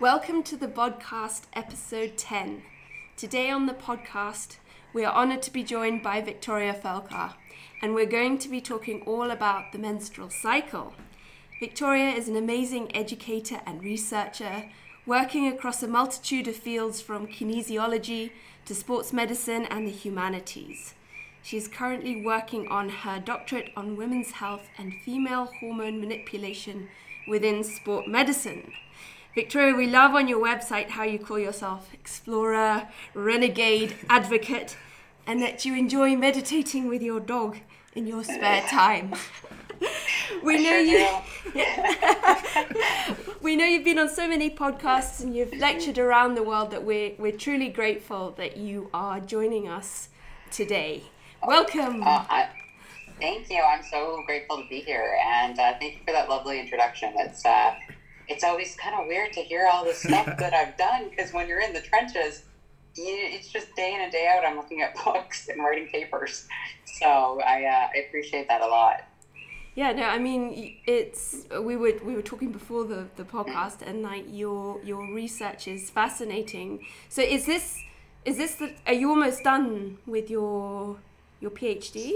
Welcome to the Bodcast episode 10. Today on the Bodcast, we are honoured to be joined by Victoria Felkar, and we're going to be talking all about the menstrual cycle. Victoria is an amazing educator and researcher, working across a multitude of fields from kinesiology to sports medicine and the humanities. She is currently working on her doctorate on women's health and female hormone manipulation within sport medicine. Victoria, we love on your website how you call yourself explorer, renegade, advocate, and that you enjoy meditating with your dog in your spare time. we know you. we know you've been on so many podcasts and you've lectured around the world that we're we're truly grateful that you are joining us today. Welcome. Uh, I, thank you. I'm so grateful to be here, and uh, thank you for that lovely introduction. It's uh, it's always kind of weird to hear all the stuff that I've done because when you're in the trenches, you, it's just day in and day out. I'm looking at books and writing papers, so I, uh, I appreciate that a lot. Yeah, no, I mean it's we were we were talking before the, the podcast, and like your your research is fascinating. So is this is this the are you almost done with your your PhD?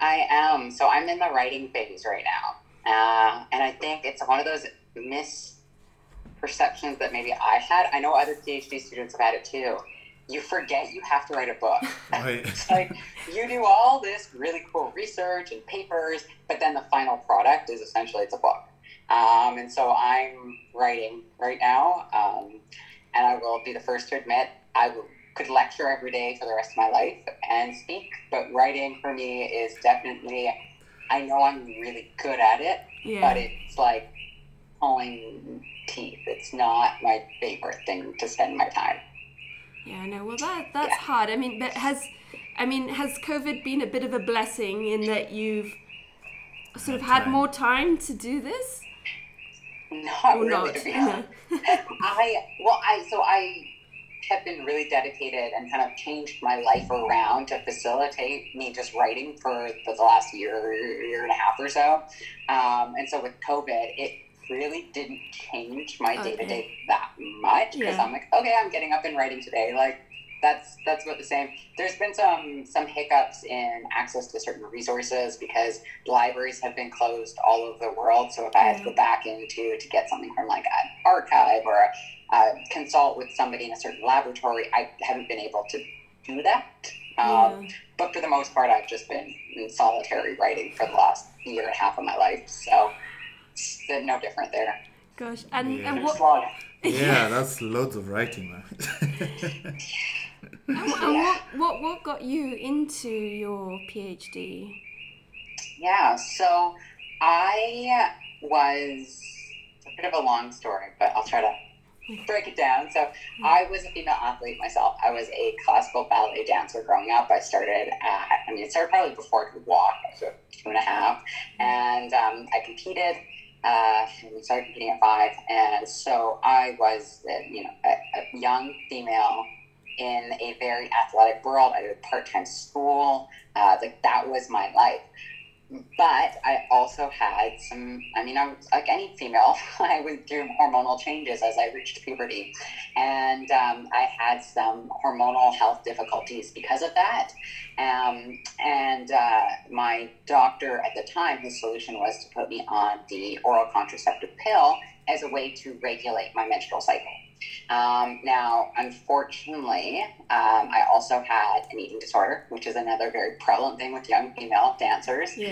I am. So I'm in the writing phase right now, uh, and I think it's one of those misperceptions that maybe I had. I know other PhD students have had it too. You forget you have to write a book. Right. it's like you do all this really cool research and papers, but then the final product is essentially it's a book. Um, and so I'm writing right now, um, and I will be the first to admit I will, could lecture every day for the rest of my life and speak, but writing for me is definitely. I know I'm really good at it, Yeah. but it's like pulling teeth. It's not my favorite thing to spend my time. Yeah, no, well that that's Yeah. hard. I mean, but has I mean, has COVID been a bit of a blessing in that you've sort of had Time. more time to do this? Not Or really, not? to be No. honest. I well, I so I have been really dedicated and kind of changed my life around to facilitate me just writing for the last year, year and a half or so. Um, and so with COVID, it really didn't change my day to day that much because Yeah. I'm like, okay, I'm getting up and writing today. Like that's that's about the same. There's been some some hiccups in access to certain resources because libraries have been closed all over the world. So if I had to go back into to get something from like an archive or uh, consult with somebody in a certain laboratory, I haven't been able to do that. Um, Yeah. But for the most part, I've just been in solitary writing for the last year and a half of my life. So it's no different there. Gosh, and Yeah. and what yeah, that's loads of writing, man. and, what- and what what what got you into your PhD? Yeah, so I was it's a bit of a long story, but I'll try to break it down. So I was a female athlete myself. I was a classical ballet dancer growing up. I started at, I mean, it started probably before I could walk, so two and a half. And um, I competed, uh, we started competing at five. And so I was, uh, you know, a, a young female in a very athletic world. I did part-time school. Uh, like that was my life. But I also had some, I mean, I was like any female, I went through hormonal changes as I reached puberty. And um, I had some hormonal health difficulties because of that. Um, and uh, my doctor at the time, his solution was to put me on the oral contraceptive pill as a way to regulate my menstrual cycle. Um, now, unfortunately, um, I also had an eating disorder, which is another very prevalent thing with young female dancers. Yeah.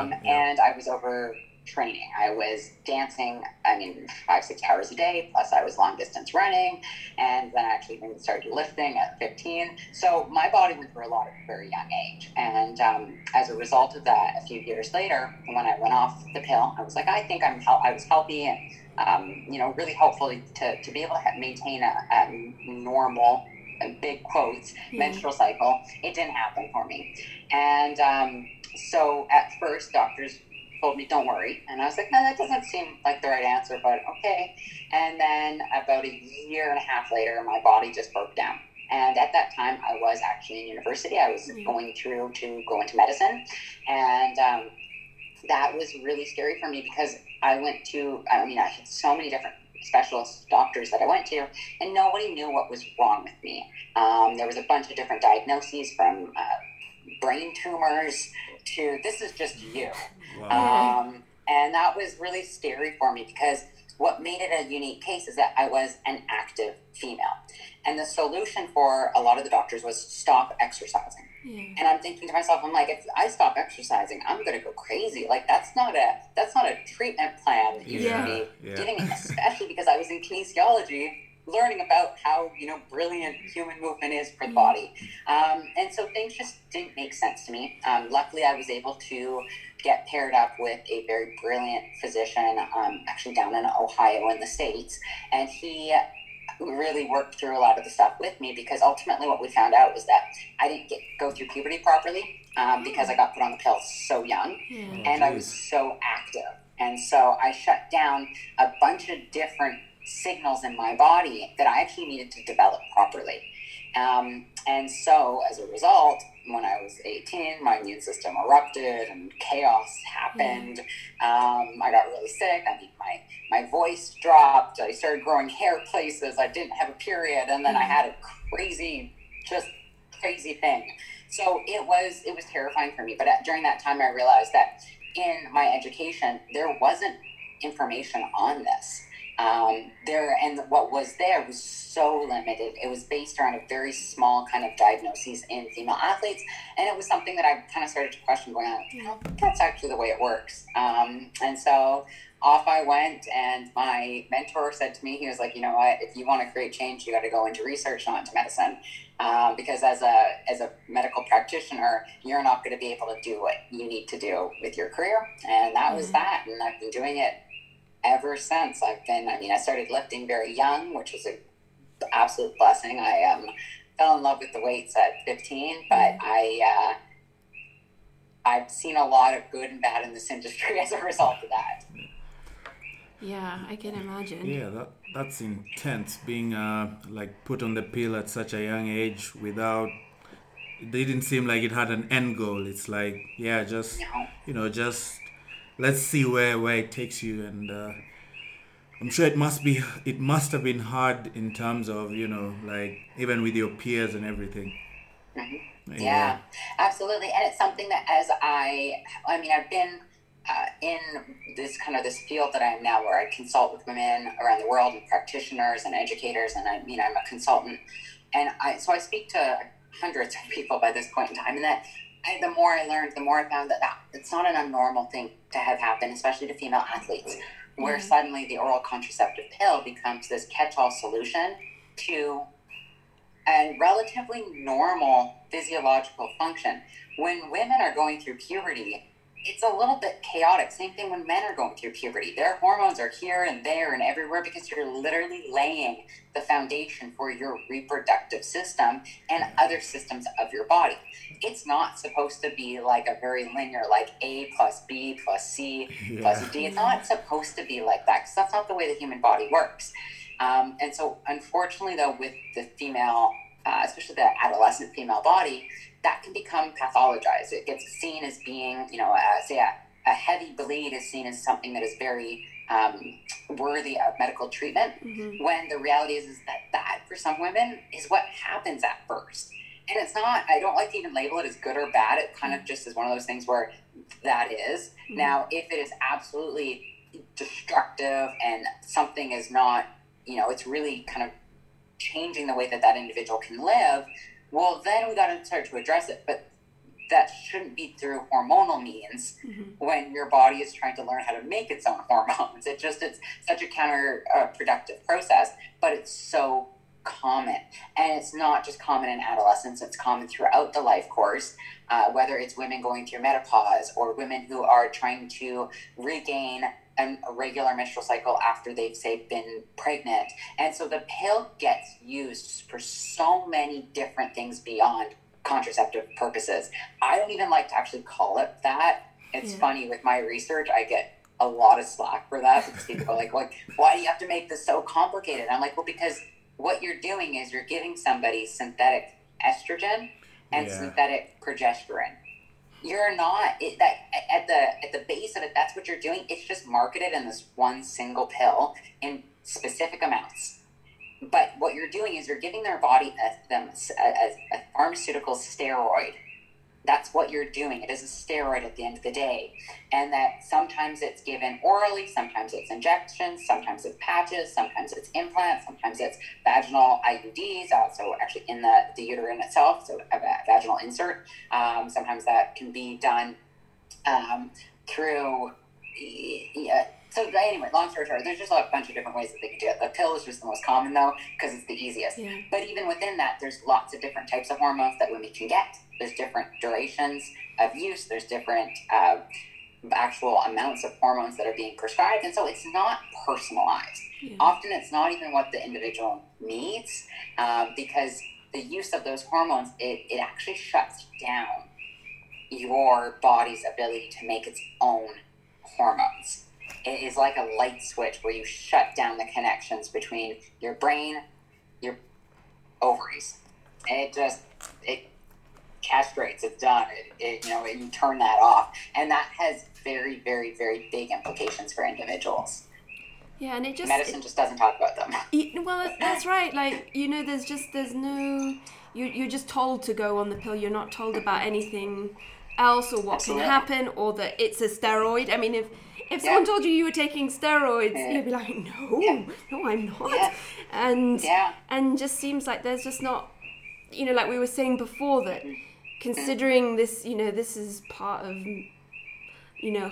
Um, Yeah, yeah. And I was over training. I was dancing, I mean, five, six hours a day, plus I was long distance running, and then I actually even started lifting at 15. So my body went through a lot at a very young age. And um, as a result of that, a few years later, when I went off the pill, I was like, I think I'm hel- I was healthy and, um, you know, really hopeful to, to be able to maintain a, a normal, uh, big quotes, Yeah. menstrual cycle. It didn't happen for me. And um, so at first, doctors told me, don't worry. And I was like, no, that doesn't seem like the right answer, but okay. And then about a year and a half later, my body just broke down. And at that time, I was actually in university. I was Mm. going through to go into medicine. And um, that was really scary for me because I went to, I mean, I had so many different specialist doctors that I went to, and nobody knew what was wrong with me. Um, there was a bunch of different diagnoses from uh, brain tumors to this is just you. Wow. Um, and that was really scary for me because what made it a unique case is that I was an active female. And the solution for a lot of the doctors was stop exercising. Yeah. And I'm thinking to myself, I'm like, if I stop exercising, I'm gonna go crazy. Like that's not a that's not a treatment plan that you Yeah. should be Yeah. giving, especially because I was in kinesiology, learning about how you know brilliant human movement is for the body. Um, and so things just didn't make sense to me. Um, luckily, I was able to get paired up with a very brilliant physician, um, actually down in Ohio in the states, and he really worked through a lot of the stuff with me because ultimately what we found out was that I didn't get go through puberty properly um, because I got put on the pill so young Yeah. and I was so active. And so I shut down a bunch of different signals in my body that I actually needed to develop properly. Um, and so as a result, when I was 18, my immune system erupted and chaos happened. Um, I got really sick. I mean, my, my voice dropped. I started growing hair places. I didn't have a period. And then I had a crazy, just crazy thing. So it was it was terrifying for me. But at, during that time, I realized that in my education there wasn't information on this. Um, there and what was there was so limited. It was based around a very small kind of diagnoses in female athletes, and it was something that I kind of started to question, going, "I don't think that's actually the way it works." Um, and so off I went, and my mentor said to me, he was like, "You know what? If you want to create change, you got to go into research, not into medicine." um, because as a as a medical practitioner, you're not going to be able to do what you need to do with your career, and that was Mhm. that. And I've been doing it ever since. I've been. I mean, I started lifting very young, which was an absolute blessing. I um, fell in love with the weights at 15, but I. Uh, I've seen a lot of good and bad in this industry as a result of that. Yeah, I can imagine. Yeah, that that's intense. Being uh like put on the pill at such a young age without. It didn't seem like it had an end goal. It's like yeah, just You know, you know, just let's see where where it takes you. And uh, I'm sure it must be it must have been hard in terms of you know like even with your peers and everything. Mhm. Yeah, absolutely. And it's something that as I, I mean, I've been uh, in this kind of this field that I am now where I consult with women around the world and practitioners and educators. And I mean, I'm a consultant. And I, so I speak to hundreds of people by this point in time. And that I, the more I learned, the more I found that, that it's not an abnormal thing to have happen, especially to female athletes, where Mhm. suddenly the oral contraceptive pill becomes this catch all solution to a relatively normal physiological function. When women are going through puberty, it's a little bit chaotic. Same thing when men are going through puberty. Their hormones are here and there and everywhere because you're literally laying the foundation for your reproductive system and other systems of your body. It's not supposed to be like a very linear, like A plus B plus C plus D. It's not supposed to be like that because that's not the way the human body works. Um, and so, unfortunately, though, with the female, uh, especially the adolescent female body, that can become pathologized. It gets seen as being, you know, uh, say a, a heavy bleed is seen as something that is very um, worthy of medical treatment. hmm When the reality is, is that that for some women is what happens at first. And it's not, I don't like to even label it as good or bad. It kind of just is one of those things where that is. Mhm. Now, if it is absolutely destructive and something is not, you know, it's really kind of changing the way that that individual can live, well, then we got to start to address it. But that shouldn't be through hormonal means hmm when your body is trying to learn how to make its own hormones. It just it's such a counterproductive process, but it's so common, and it's not just common in adolescence. It's common throughout the life course, uh, whether it's women going through menopause or women who are trying to regain an, a regular menstrual cycle after they've say been pregnant, and so the pill gets used for so many different things beyond contraceptive purposes. I don't even like to actually call it that. It's Yeah. funny with my research, I get a lot of slack for that because people are like, like, why do you have to make this so complicated? I'm like, well, because what you're doing is you're giving somebody synthetic estrogen and Yeah. synthetic progesterone. You're not it, that at the at the base of it. That's what you're doing. It's just marketed in this one single pill in specific amounts. But what you're doing is you're giving their body a, them a, a, a pharmaceutical steroid that's what you're doing. It is a steroid at the end of the day. And that sometimes it's given orally, sometimes it's injections, sometimes it's patches, sometimes it's implants, sometimes it's vaginal IUDs, uh, so actually in the, the uterine itself, so a vaginal insert. Um, sometimes that can be done um, through. So anyway, long story short, there's just a bunch of different ways that they can do it. The pill is just the most common though, because it's the easiest. Yeah. But even within that, there's lots of different types of hormones that women can get. There's different durations of use. There's different uh, actual amounts of hormones that are being prescribed, and so it's not personalized. Yeah. Often, it's not even what the individual needs, um, because the use of those hormones it, it actually shuts down your body's ability to make its own hormones it is like a light switch where you shut down the connections between your brain, your ovaries. And it just it castrates. It's done. It, it you know and you turn that off, and that has very very very big implications for individuals. Yeah, and it just medicine it, just doesn't talk about them. well, that's right. Like you know, there's just there's no you you're just told to go on the pill. You're not told about anything else or what Absolutely. can happen or that it's a steroid. I mean, if if someone told you you were taking steroids, you'd be like, no, no, I'm not. And and just seems like there's just not, you know, like we were saying before that, Mm-hmm. considering this, you know, this is part of, you know,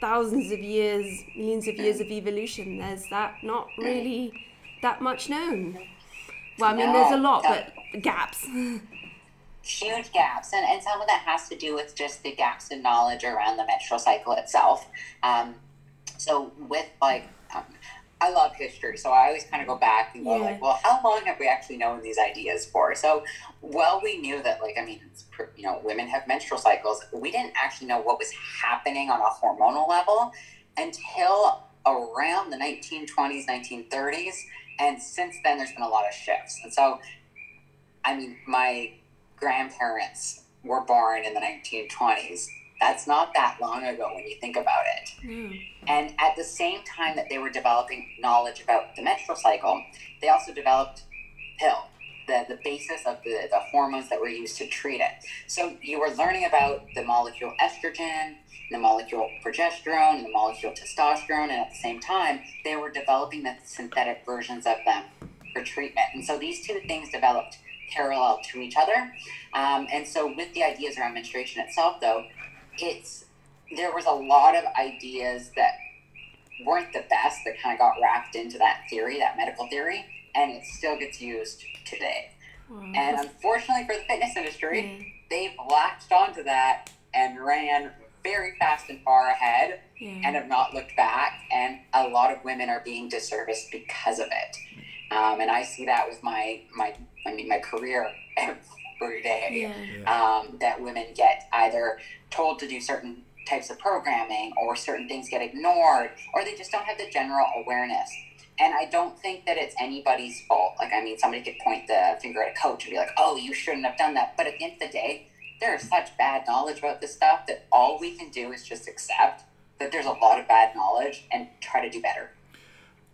thousands of years, millions of years of evolution. There's that not really that much known. Well, I mean, there's a lot, but gaps. huge gaps, and, and some of that has to do with just the gaps in knowledge around the menstrual cycle itself. Um, so with like, um, I love history, so I always kind of go back and go Yeah. like, well, how long have we actually known these ideas for? So, well, we knew that, like, I mean, it's, pr- you know, women have menstrual cycles. We didn't actually know what was happening on a hormonal level until around the 1920s, 1930s, and since then, there's been a lot of shifts. And so, I mean, my grandparents were born in the 1920s. That's not that long ago when you think about it. No. And at the same time that they were developing knowledge about the menstrual cycle, they also developed pill, the, the basis of the, the hormones that were used to treat it. So you were learning about the molecule estrogen, the molecule progesterone, and the molecule testosterone, and at the same time, they were developing the synthetic versions of them for treatment. And so these two things developed parallel to each other. Um, and so with the ideas around menstruation itself, though, it's there was a lot of ideas that weren't the best that kind of got wrapped into that theory, that medical theory, and it still gets used today. Wow. And unfortunately for the fitness industry, Yeah. they've latched onto that and ran very fast and far ahead Yeah. and have not looked back. And a lot of women are being disserviced because of it. Um, and I see that with my my I mean my career every day yeah. um, that women get either told to do certain types of programming or certain things get ignored or they just don't have the general awareness. And i don't think that it's anybody's fault. Like i mean somebody could point the finger at a coach and be like oh you shouldn't have done that. But at the end of the day there is such bad knowledge about this stuff that all we can do is just accept that there's a lot of bad knowledge and try to do better.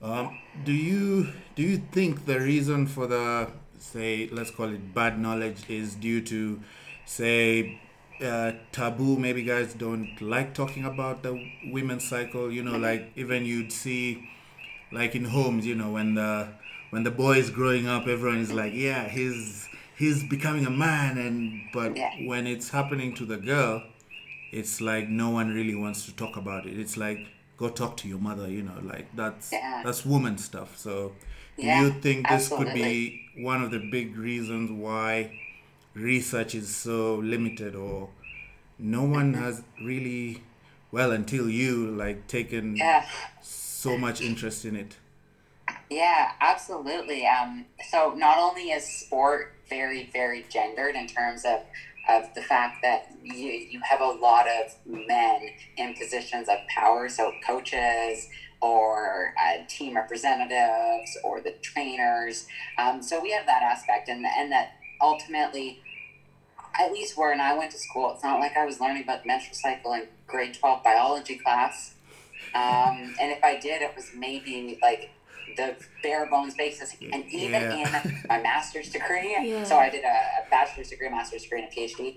Um, do you do you think the reason for the say let's call it bad knowledge is due to say uh, taboo? Maybe guys don't like talking about the women's cycle. You know, like even you'd see like in homes. You know, when the when the boy is growing up, everyone is like, yeah, he's he's becoming a man, and but Yeah. when it's happening to the girl, it's like no one really wants to talk about it. It's like go talk to your mother, you know, like that's Yeah. that's woman stuff. So do Yeah, you think this could be one of the big reasons why research is so limited or no one has really well until you like taken yeah so much interest in it. Yeah, absolutely. Um, so not only is sport very, very gendered in terms of, of the fact that you, you have a lot of men in positions of power, so coaches or uh, team representatives or the trainers. Um, so we have that aspect, and, and that ultimately, at least when I went to school, it's not like I was learning about the menstrual cycle in grade 12 biology class. Um, and if I did, it was maybe like the bare bones basis. And even Yeah. in my master's degree, Yeah. so I did a, a bachelor's degree, master's degree, and a PhD.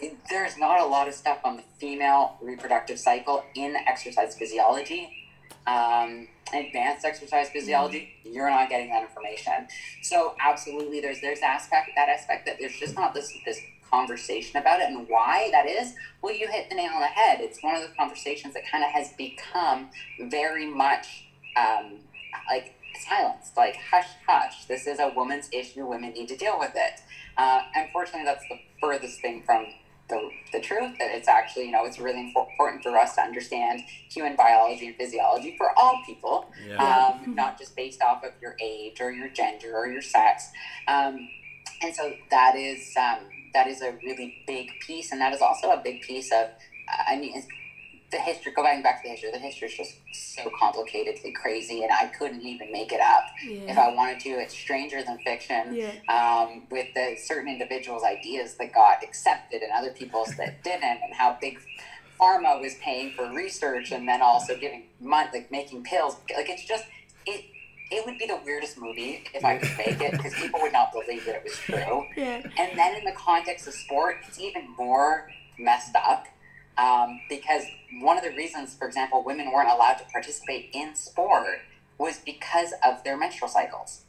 it- There's not a lot of stuff on the female reproductive cycle in exercise physiology. Um, advanced exercise physiology, you're not getting that information. So absolutely, there's there's aspect that aspect that there's just not this this conversation about it, and why that is. Well, you hit the nail on the head. It's one of those conversations that kind of has become very much um, like silenced, like hush hush. This is a woman's issue. Women need to deal with it. Uh, unfortunately, that's the furthest thing from the, the truth that it's actually you know it's really important for us to understand human biology and physiology for all people Yeah. um, not just based off of your age or your gender or your sex. Um, and so that is um, that is a really big piece, and that is also a big piece of. I mean, it's- the history. Going back back to the history, the history is just so complicatedly crazy, and I couldn't even make it up if I wanted to. It's stranger than fiction Yeah. um, with the certain individuals' ideas that got accepted and other people's that didn't, and how big pharma was paying for research and then also giving money, like making pills. Like it's just it. It would be the weirdest movie if I could make it because people would not believe that it was true. Yeah. And then in the context of sport, it's even more messed up um, because one of the reasons, for example, women weren't allowed to participate in sport was because of their menstrual cycles.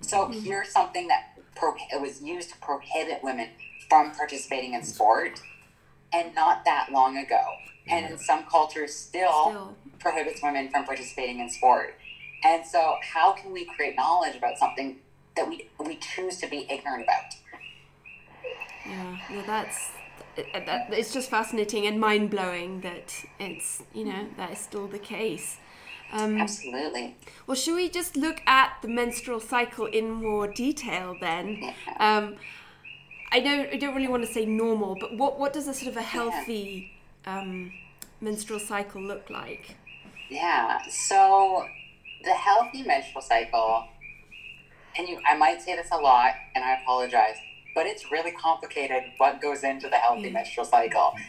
So here's something that pro- it was used to prohibit women from participating in sport, and not that long ago. And in some cultures, still, Still. prohibits women from participating in sport. And so, how can we create knowledge about something that we we choose to be ignorant about? Yeah, no, that's it- it- that, it's just fascinating and mind blowing that it's you know that is still the case. Um, Absolutely. well, should we just look at the menstrual cycle in more detail then? Yeah. Um, I know I don't really want to say normal, but what what does a sort of a healthy um, menstrual cycle look like? Yeah. So the healthy menstrual cycle, and you, I might say this a lot, and I apologize, but it's really complicated. What goes into the healthy Yeah. menstrual cycle?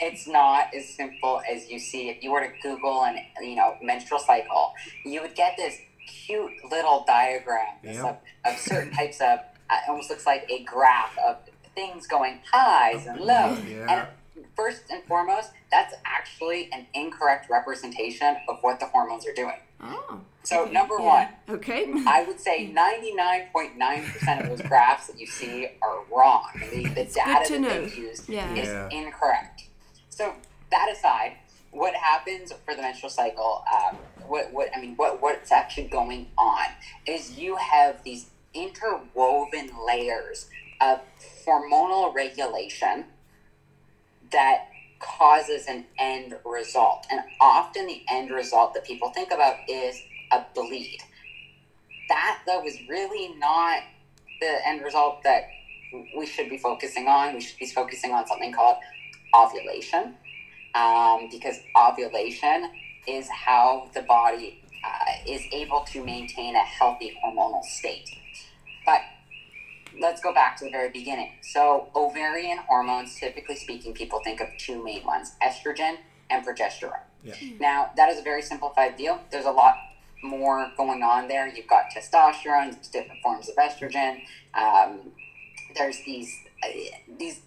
It's not as simple as you see. If you were to Google and you know menstrual cycle, you would get this cute little diagram Yep. of, of certain types of. Uh, it almost looks like a graph of things going highs and lows. Yeah. And first and foremost, that's actually an incorrect representation of what the hormones are doing. Oh, So, number yeah. one, Okay. I would say 99.9% of those graphs that you see are wrong. The, the data that know. they've used Yeah. is Yeah. incorrect. So, that aside, what happens for the menstrual cycle, um, what, what, I mean, what, what's actually going on is you have these interwoven layers of hormonal regulation that causes an end result. And often the end result that people think about is a bleed. That, though, is really not the end result that we should be focusing on. We should be focusing on something called ovulation, um, because ovulation is how the body uh, is able to maintain a healthy hormonal state. But let's go back to the very beginning. So, ovarian hormones, typically speaking, people think of two main ones estrogen and progesterone. Yeah. Now, that is a very simplified deal. There's a lot more going on there. You've got testosterone, different forms of estrogen. Um, there's these uh, these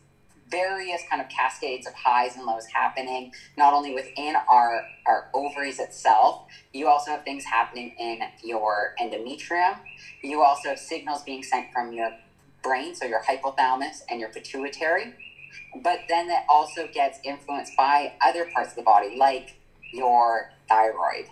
various kind of cascades of highs and lows happening not only within our our ovaries itself you also have things happening in your endometrium you also have signals being sent from your brain so your hypothalamus and your pituitary but then that also gets influenced by other parts of the body like your thyroid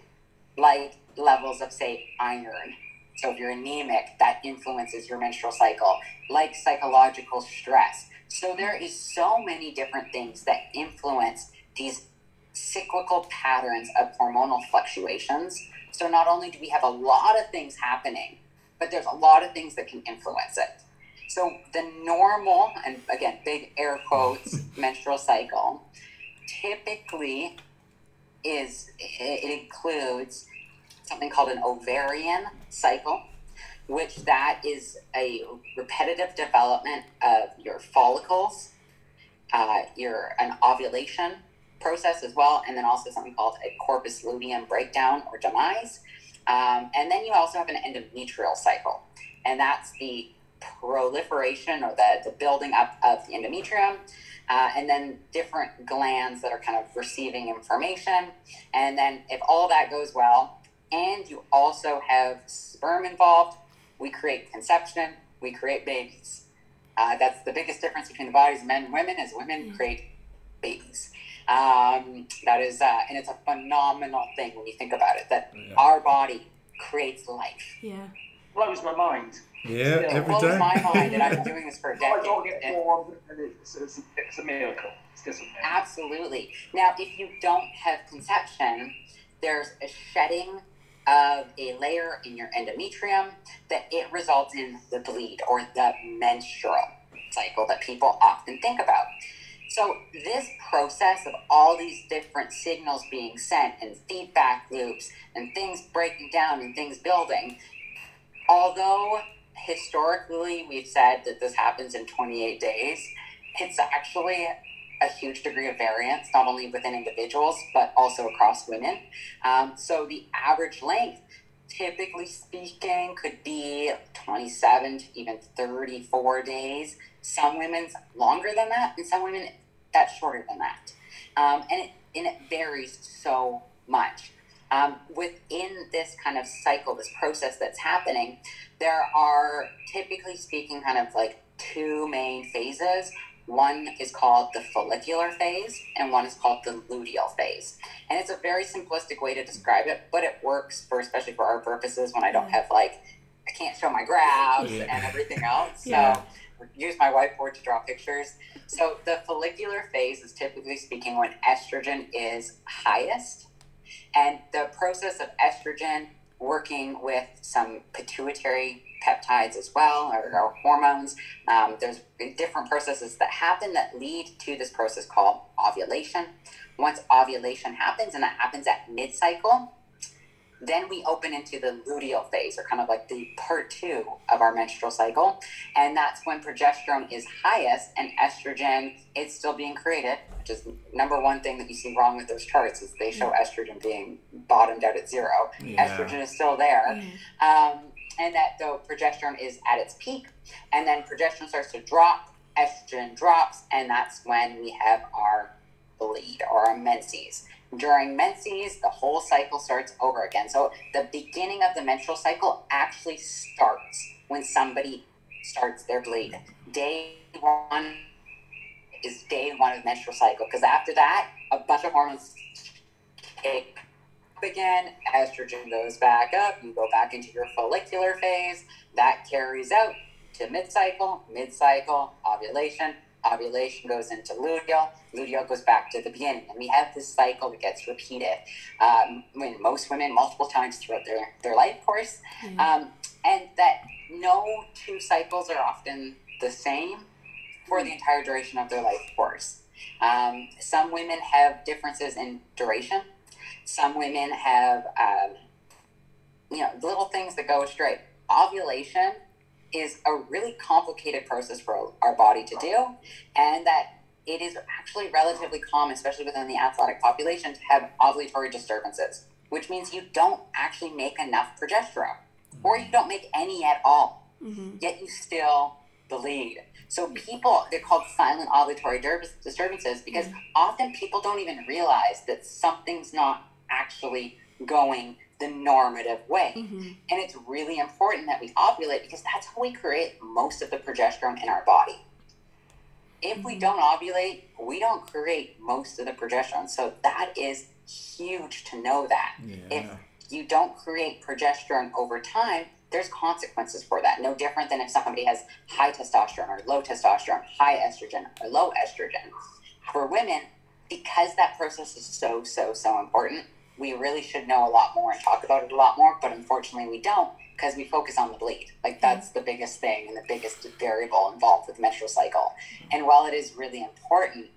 like levels of say iron. So if you're anemic that influences your menstrual cycle like psychological stress. So there is so many different things that influence these cyclical patterns of hormonal fluctuations. So not only do we have a lot of things happening but there's a lot of things that can influence it so the normal and again big air quotes menstrual cycle typically is it includes something called an ovarian cycle which that is a repetitive development of your follicles uh, your an ovulation process as well and then also something called a corpus luteum breakdown or demise. Um, and then you also have an endometrial cycle, and that's the proliferation or the, the building up of the endometrium. Uh, and then different glands that are kind of receiving information. And then, if all that goes well, and you also have sperm involved, we create conception, we create babies. Uh, that's the biggest difference between the bodies of men and women, is women mm-hmm. create babies. Um, that is, uh, and it's a phenomenal thing when you think about it, that yeah. our body creates life. Yeah. Blows my mind. Yeah, Still, every blows my mind, and I've been doing this for a decade. I get formed, and it's, it's, it's, a miracle. It's just a miracle. Absolutely. Now, if you don't have conception, there's a shedding of a layer in your endometrium that it results in the bleed or the menstrual cycle that people often think about. So, this process of all these different signals being sent and feedback loops and things breaking down and things building, although historically we've said that this happens in 28 days, it's actually a huge degree of variance, not only within individuals, but also across women. Um, so the average length, typically speaking, could be 27 to even 34 days. Some women's longer than that, and some women that's shorter than that. Um, and, it, and it varies so much. Um, within this kind of cycle, this process that's happening, there are typically speaking kind of like two main phases. One is called the follicular phase, and one is called the luteal phase. And it's a very simplistic way to describe it, but it works for especially for our purposes when I don't have like I can't show my graphs yeah. and everything else. Yeah. So use my whiteboard to draw pictures. So the follicular phase is typically speaking when estrogen is highest and the process of estrogen working with some pituitary peptides as well, or, or hormones, um, there's different processes that happen that lead to this process called ovulation. Once ovulation happens, and that happens at mid cycle, then we open into the luteal phase, or kind of like the part two of our menstrual cycle. And that's when progesterone is highest and estrogen is still being created, which is number one thing that you see wrong with those charts is they show estrogen being bottomed out at zero. Yeah. Estrogen is still there. Um, and that though progesterone is at its peak, and then progesterone starts to drop, estrogen drops, and that's when we have our bleed or our menses. During menses, the whole cycle starts over again. So the beginning of the menstrual cycle actually starts when somebody starts their bleed. Day one is day one of menstrual cycle because after that, a bunch of hormones kick again. Estrogen goes back up. You go back into your follicular phase. That carries out to mid cycle, mid cycle, ovulation, ovulation goes into luteal, luteal goes back to the beginning. And we have this cycle that gets repeated um, when most women multiple times throughout their, their life course. Mm-hmm. Um, and that no two cycles are often the same for the entire duration of their life course. Um, some women have differences in duration. Some women have, um, you know, little things that go astray. Ovulation is a really complicated process for our body to do, and that it is actually relatively common, especially within the athletic population, to have ovulatory disturbances, which means you don't actually make enough progesterone, or you don't make any at all, mm-hmm. yet you still bleed. So people, they're called silent ovulatory disturbances because mm-hmm. often people don't even realize that something's not actually going the normative way. Mm-hmm. And it's really important that we ovulate because that's how we create most of the progesterone in our body. If mm-hmm. we don't ovulate, we don't create most of the progesterone. So that is huge to know that. Yeah. If you don't create progesterone over time, there's consequences for that. No different than if somebody has high testosterone or low testosterone, high estrogen or low estrogen. For women, because that process is so, so, so important, we really should know a lot more and talk about it a lot more, but unfortunately we don't because we focus on the bleed. Like that's the biggest thing and the biggest variable involved with the menstrual cycle. And while it is really important,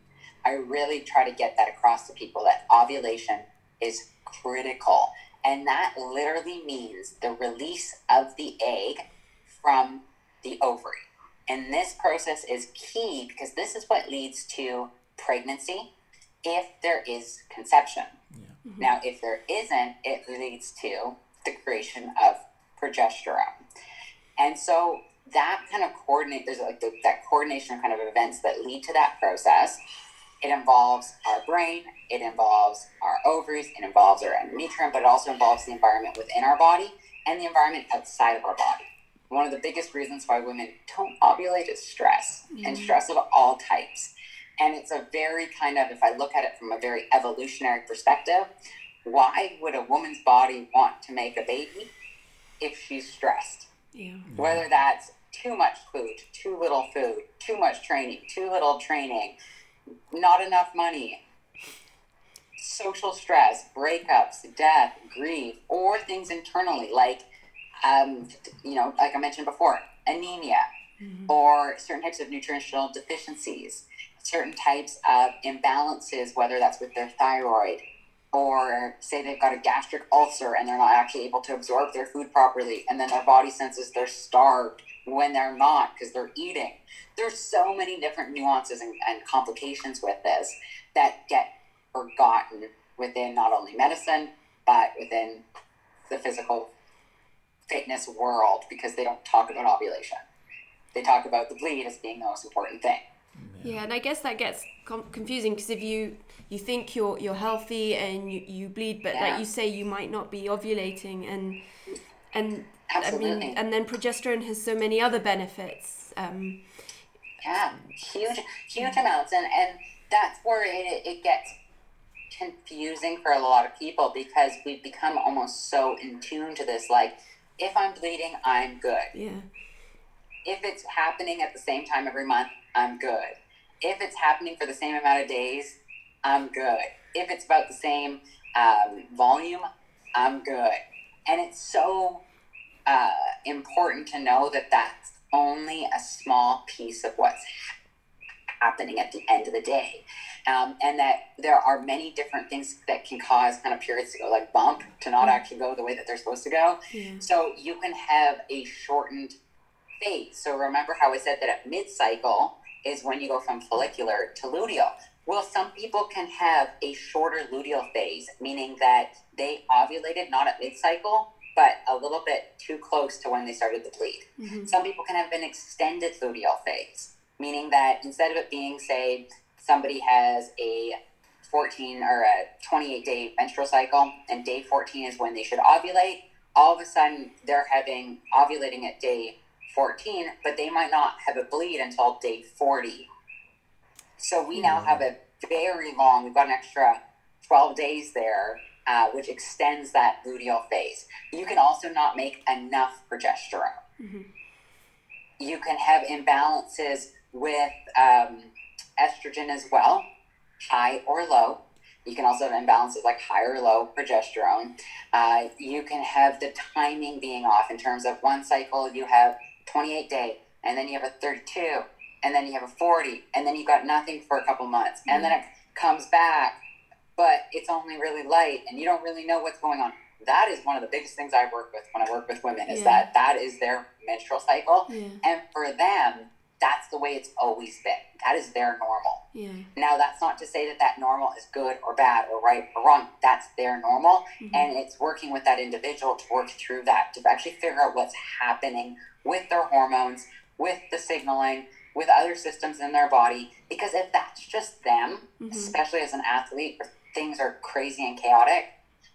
I really try to get that across to people that ovulation is critical. And that literally means the release of the egg from the ovary. And this process is key because this is what leads to pregnancy if there is conception. Mm-hmm. Now, if there isn't, it leads to the creation of progesterone. And so that kind of coordinate, there's like the, that coordination of kind of events that lead to that process. It involves our brain, it involves our ovaries, it involves our endometrium, but it also involves the environment within our body and the environment outside of our body. One of the biggest reasons why women don't ovulate is stress, and stress of all types. And it's a very kind of, if I look at it from a very evolutionary perspective, why would a woman's body want to make a baby if she's stressed? Yeah. Whether that's too much food, too little food, too much training, too little training, not enough money, social stress, breakups, death, grief, or things internally like, um, you know, like I mentioned before, anemia, or certain types of nutritional deficiencies, certain types of imbalances, whether that's with their thyroid, or say they've got a gastric ulcer and they're not actually able to absorb their food properly, and then their body senses they're starved when they're not because they're eating. There's so many different nuances and, and complications with this that get forgotten within not only medicine but within the physical fitness world because they don't talk about ovulation. They talk about the bleed as being the most important thing. Yeah, and I guess that gets com- confusing because if you you think you're you're healthy and you, you bleed, but Yeah. like you say, you might not be ovulating, and and I Absolutely. mean, and then progesterone has so many other benefits. Um, Yeah, huge, huge amounts, and and that's where it it gets confusing for a lot of people because we've become almost so in tune to this. Like, if I'm bleeding, I'm good. yeah, If it's happening at the same time every month, I'm good. If it's happening for the same amount of days, I'm good. If it's about the same um, volume, I'm good. And it's so uh, important to know that that's only a small piece of what's happening at the end of the day. Um, and that there are many different things that can cause kind of periods to go like bump to not actually go the way that they're supposed to go. yeah, So you can have a shortened phase. So remember how I said that at mid cycle is when you go from follicular to luteal. Well, some people can have a shorter luteal phase, meaning that they ovulated not at mid cycle, but a little bit too close to when they started to bleed. Mhm. Some people can have an extended luteal phase, meaning that instead of it being, say, somebody has a 14 or a 28 day menstrual cycle, and day 14 is when they should ovulate, all of a sudden they're having ovulating at day 14, but they might not have a bleed until day 40. So we now have a very long, we've got an extra 12 days there, uh, which extends that luteal phase. You can also not make enough progesterone. You can have imbalances with um, estrogen as well, high or low. You can also have imbalances like high or low progesterone. Uh, you can have the timing being off in terms of one cycle, you have 28 day, and then you have a 32, and then you have a 40, and then you've got nothing for a couple months, and then it comes back, but it's only really light, and you don't really know what's going on. That is one of the biggest things I work with when I work with women is Yeah. that that is their menstrual cycle, yeah, and for them, that's the way it's always been. That is their normal. yeah, Now, that's not to say that that normal is good or bad or right or wrong. That's their normal. Mm-hmm. And it's working with that individual to work through that, to actually figure out what's happening with their hormones, with the signaling, with other systems in their body. Because if that's just them, mm-hmm. especially as an athlete where things are crazy and chaotic,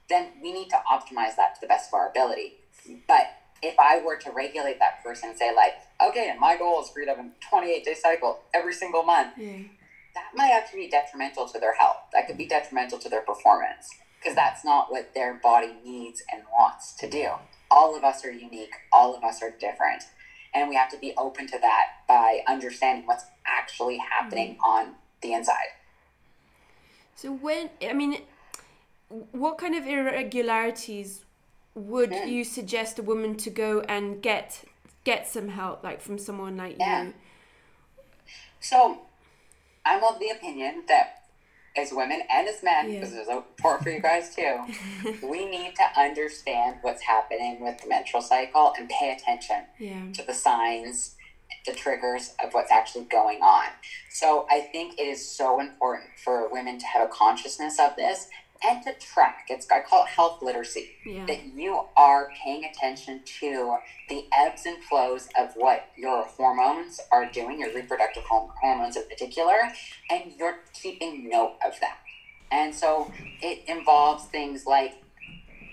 then we need to optimize that to the best of our ability. But if I were to regulate that person say, like, okay, and my goal is to have a 28 day cycle every single month, yeah, that might actually be detrimental to their health. That could be detrimental to their performance because that's not what their body needs and wants to do. All of us are unique, all of us are different. And we have to be open to that by understanding what's actually happening mm. on the inside. So when I mean, what kind of irregularities would Mm. you suggest a woman to go and get get some help, like from someone like Yeah. you? So I'm of the opinion that as women and as men, Yeah. because it's important for you guys too, we need to understand what's happening with the menstrual cycle and pay attention Yeah, to the signs, the triggers of what's actually going on. So I think it is so important for women to have a consciousness of this and to track. It's I call it health literacy. Yeah. That you are paying attention to the ebbs and flows of what your hormones are doing, your reproductive hormones in particular, and you're keeping note of that. And so it involves things like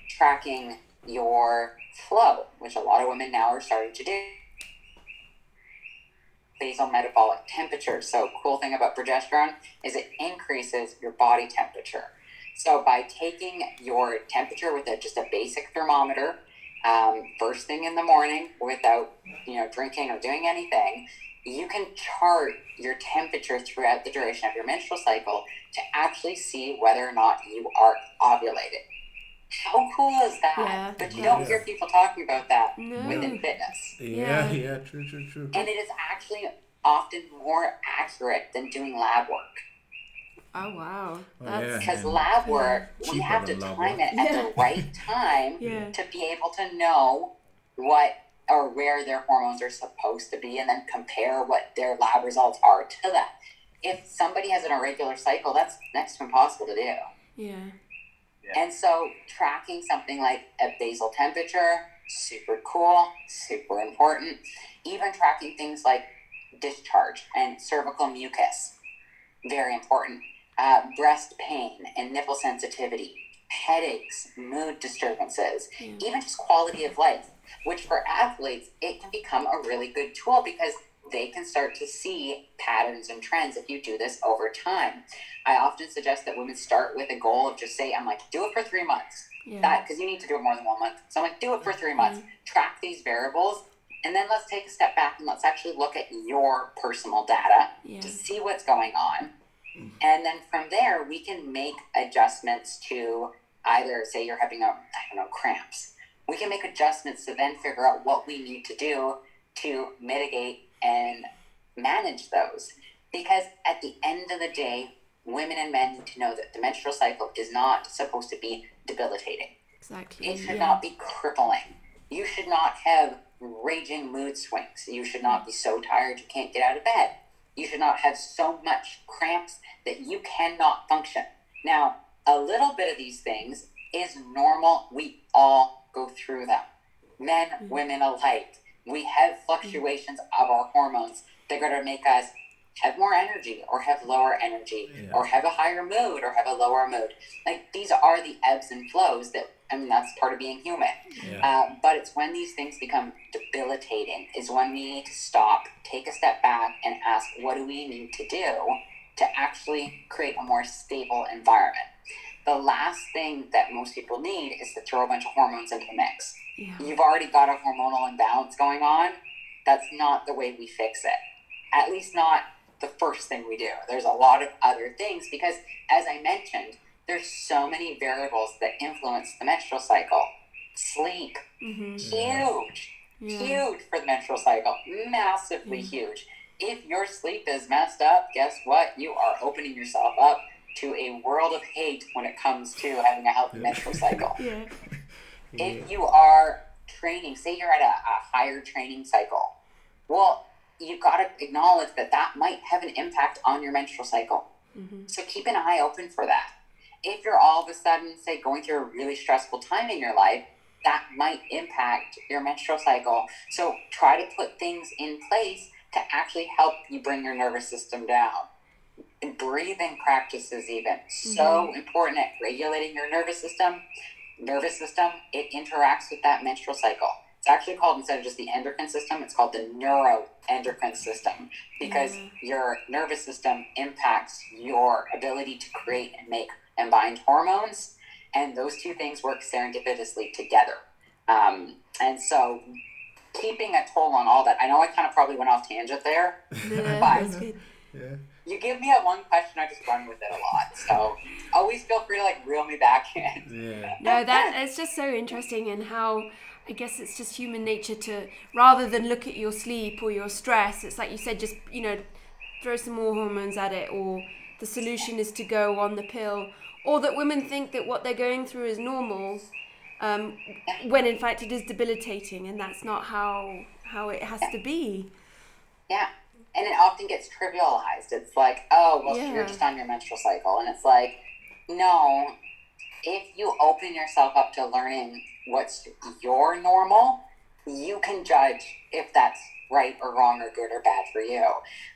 tracking your flow, which a lot of women now are starting to do. Basal metabolic temperature. So, cool thing about progesterone is it increases your body temperature. So, by taking your temperature with a, just a basic thermometer, um, first thing in the morning, without you know drinking or doing anything, you can chart your temperature throughout the duration of your menstrual cycle to actually see whether or not you are ovulated. How cool is that? Yeah. But you Yeah. don't hear people talking about that No. within fitness. Yeah, Yeah. yeah, true, true, true. And it is actually often more accurate than doing lab work. Oh wow. Oh, That's yeah. Because And lab work, we have to time work. it at Yeah. the right time Yeah. to be able to know what or where their hormones are supposed to be and then compare what their lab results are to that. If somebody has an irregular cycle, that's next to impossible to do. Yeah. And so tracking something like a basal temperature, super cool, super important. Even tracking things like discharge and cervical mucus, very important. Uh, breast pain and nipple sensitivity, headaches, mood disturbances, Yeah. even just quality of life, which for athletes, it can become a really good tool because they can start to see patterns and trends if you do this over time. I often suggest that women start with a goal of just say, I'm like, do it for three months. Yeah. That because you need to do it more than one month. So I'm like, do it for three months. Track these variables, and then let's take a step back and let's actually look at your personal data Yeah. to see what's going on. And then from there, we can make adjustments to either say you're having a I don't know cramps. We can make adjustments to then figure out what we need to do to mitigate and manage those. Because at the end of the day, women and men need to know that the menstrual cycle is not supposed to be debilitating. Exactly. It should yeah. not be crippling. You should not have raging mood swings. You should not be so tired you can't get out of bed. You should not have so much cramps that you cannot function. Now, a little bit of these things is normal. We all go through them. Men, mm-hmm. women alike. We have fluctuations of our hormones. They're going to make us have more energy or have lower energy Yeah. or have a higher mood or have a lower mood. Like these are the ebbs and flows that, I mean, that's part of being human. Yeah. Uh, but it's when these things become debilitating is when we need to stop, take a step back, and ask, what do we need to do to actually create a more stable environment? The last thing that most people need is to throw a bunch of hormones into the mix. Yeah. You've already got a hormonal imbalance going on. That's not the way we fix it. At least not the first thing we do. There's a lot of other things because, as I mentioned, there's so many variables that influence the menstrual cycle. Sleep, Mm-hmm. huge, Yeah. huge for the menstrual cycle, massively huge. If your sleep is messed up, guess what? You are opening yourself up to a world of hate when it comes to having a healthy menstrual cycle. Yeah. If you are training, say you're at a, a higher training cycle, well, you've got to acknowledge that that might have an impact on your menstrual cycle. Mm-hmm. So keep an eye open for that. If you're all of a sudden, say, going through a really stressful time in your life, that might impact your menstrual cycle. So try to put things in place to actually help you bring your nervous system down. And breathing practices, even so mm-hmm. important at regulating your nervous system. Nervous system, it interacts with that menstrual cycle. It's actually called instead of just the endocrine system, it's called the neuroendocrine system because your nervous system impacts your ability to create and make and bind hormones, and those two things work serendipitously together. Um, and so, keeping a toll on all that. I know I kind of probably went off tangent there. Yeah, Bye. that's good. Yeah. You give me a one question, I just run with it a lot. So always feel free to like reel me back in. Yeah. No, that it's just so interesting and how I guess it's just human nature to rather than look at your sleep or your stress, it's like you said, just you know, throw some more hormones at it, or the solution is to go on the pill, or that women think that what they're going through is normal, um, when in fact it is debilitating, and that's not how how it has to be. Yeah. And it often gets trivialized. It's like, oh, well, Yeah. you're just on your menstrual cycle. And it's like, no, if you open yourself up to learning what's your normal, you can judge if that's right or wrong or good or bad for you.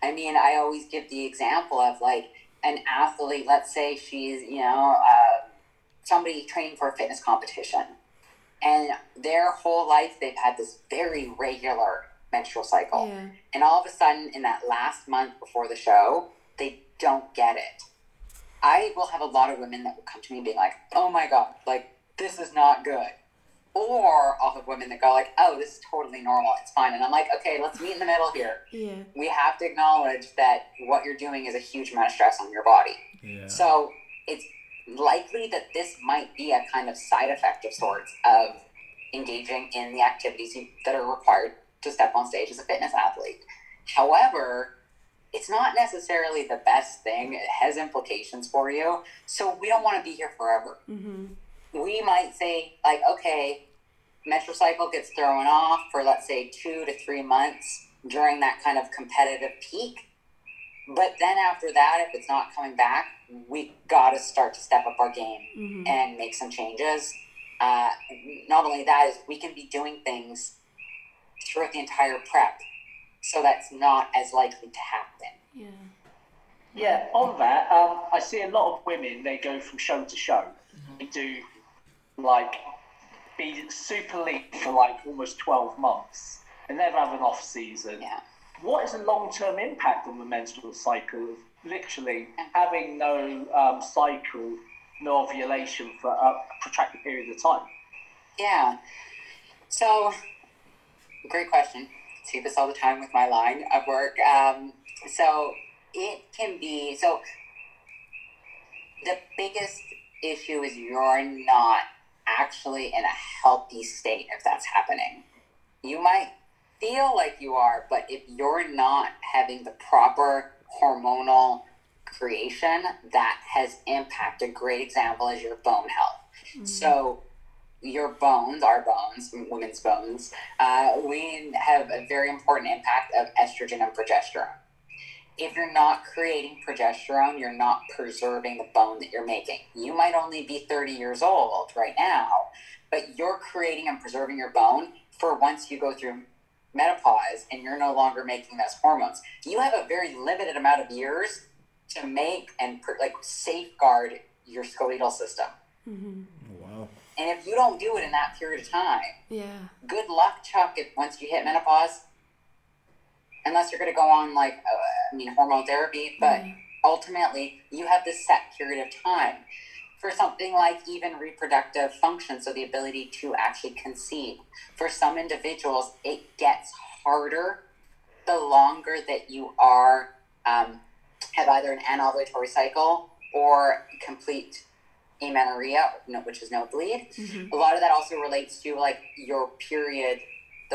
I mean, I always give the example of like an athlete, let's say she's, you know, uh, somebody training for a fitness competition. And their whole life, they've had this very regular menstrual cycle. Yeah. And all of a sudden, in that last month before the show, they don't get it. I will have a lot of women that will come to me being like, oh my God, like, this is not good. Or off of women that go like, oh, this is totally normal, it's fine. And I'm like, okay, let's meet in the middle here. Yeah. We have to acknowledge that what you're doing is a huge amount of stress on your body. Yeah. So it's likely that this might be a kind of side effect of sorts of engaging in the activities that are required to step on stage as a fitness athlete. However, it's not necessarily the best thing. It has implications for you. So we don't want to be here forever. Mm-hmm. We might say, like, okay, menstrual cycle gets thrown off for, let's say, two to three months during that kind of competitive peak. But then after that, if it's not coming back, we got to start to step up our game Mm-hmm. and make some changes. Uh, not only that, is we can be doing things throughout the entire prep, so that's not as likely to happen. Yeah. Yeah, on that, um, I see a lot of women, they go from show to show. They do, like, be super lean for like almost 12 months and never have an off season. Yeah. What is the long term impact on the menstrual cycle of literally having no um, cycle, no ovulation for a protracted period of time? Yeah. So, great question. See this all the time with my line of work. Um, so, it can be so. The biggest issue is you're not actually in a healthy state if that's happening. You might feel like you are, but if you're not having the proper hormonal creation, that has impacted. A great example is your bone health. So, your bones, our bones, women's bones, uh, we have a very important impact of estrogen and progesterone. If you're not creating progesterone, you're not preserving the bone that you're making. You might only be 30 years old right now, but you're creating and preserving your bone for once you go through menopause and you're no longer making those hormones. You have a very limited amount of years to make and pr- like safeguard your skeletal system. Mm-hmm. Wow. And if you don't do it in that period of time, Yeah. good luck, Chuck, if once you hit menopause. Unless you're going to go on like, uh, I mean, hormone therapy, but Yeah. ultimately you have this set period of time for something like even reproductive function, so the ability to actually conceive. For some individuals, it gets harder the longer that you are um, have either an anovulatory cycle or complete amenorrhea, which is no bleed. Mhm. A lot of that also relates to like your period.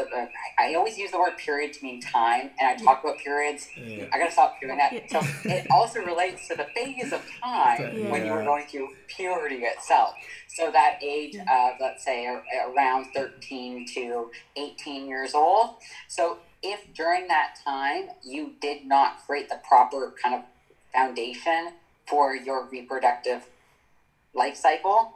The, uh, I I always use the word period to mean time, and I talk about periods. Yeah. I gotta stop doing that. So it also relates to the phase of time when you were going through puberty itself. So that age of let's say around 13 to 18 years old. So if during that time you did not create the proper kind of foundation for your reproductive life cycle,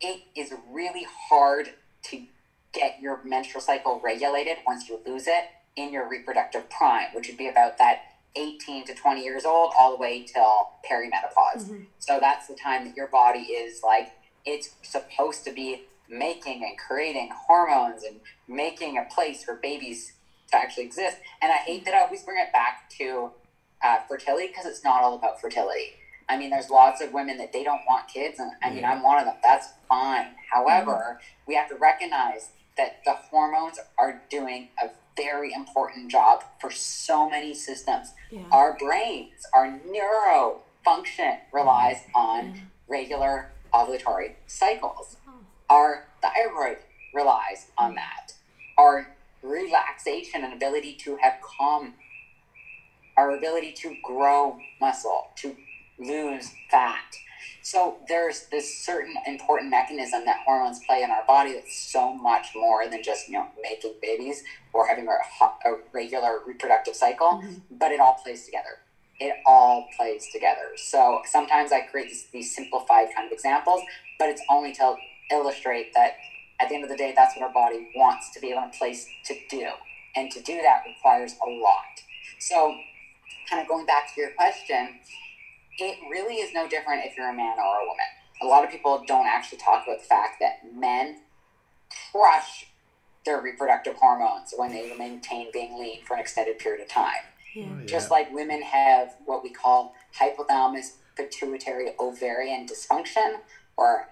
it is really hard to get your menstrual cycle regulated once you lose it in your reproductive prime, which would be about that 18 to 20 years old all the way till perimenopause. Mhm. So that's the time that your body is like, it's supposed to be making and creating hormones and making a place for babies to actually exist. And I hate that I always bring it back to uh, fertility because it's not all about fertility. I mean, there's lots of women that they don't want kids, and I mean, Yeah. I'm one of them. That's fine. However, we have to recognize that the hormones are doing a very important job for so many systems. Yeah. Our brains, our neuro function relies mm-hmm. on mm-hmm. regular ovulatory cycles. Oh. Our thyroid relies on mm-hmm. that. Our relaxation and ability to have calm, our ability to grow muscle, to lose fat. So there's this certain important mechanism that hormones play in our body that's so much more than just you know making babies or having a, a regular reproductive cycle, Mhm. but it all plays together. it all plays together. So sometimes I create these, these simplified kind of examples, but it's only to illustrate that at the end of the day, that's what our body wants to be able to place to do. And to do that requires a lot. So, kind of going back to your question, it really is no different if you're a man or a woman. A lot of people don't actually talk about the fact that men crush their reproductive hormones when they maintain being lean for an extended period of time. Yeah. Oh, Just like women have what we call hypothalamus pituitary ovarian dysfunction or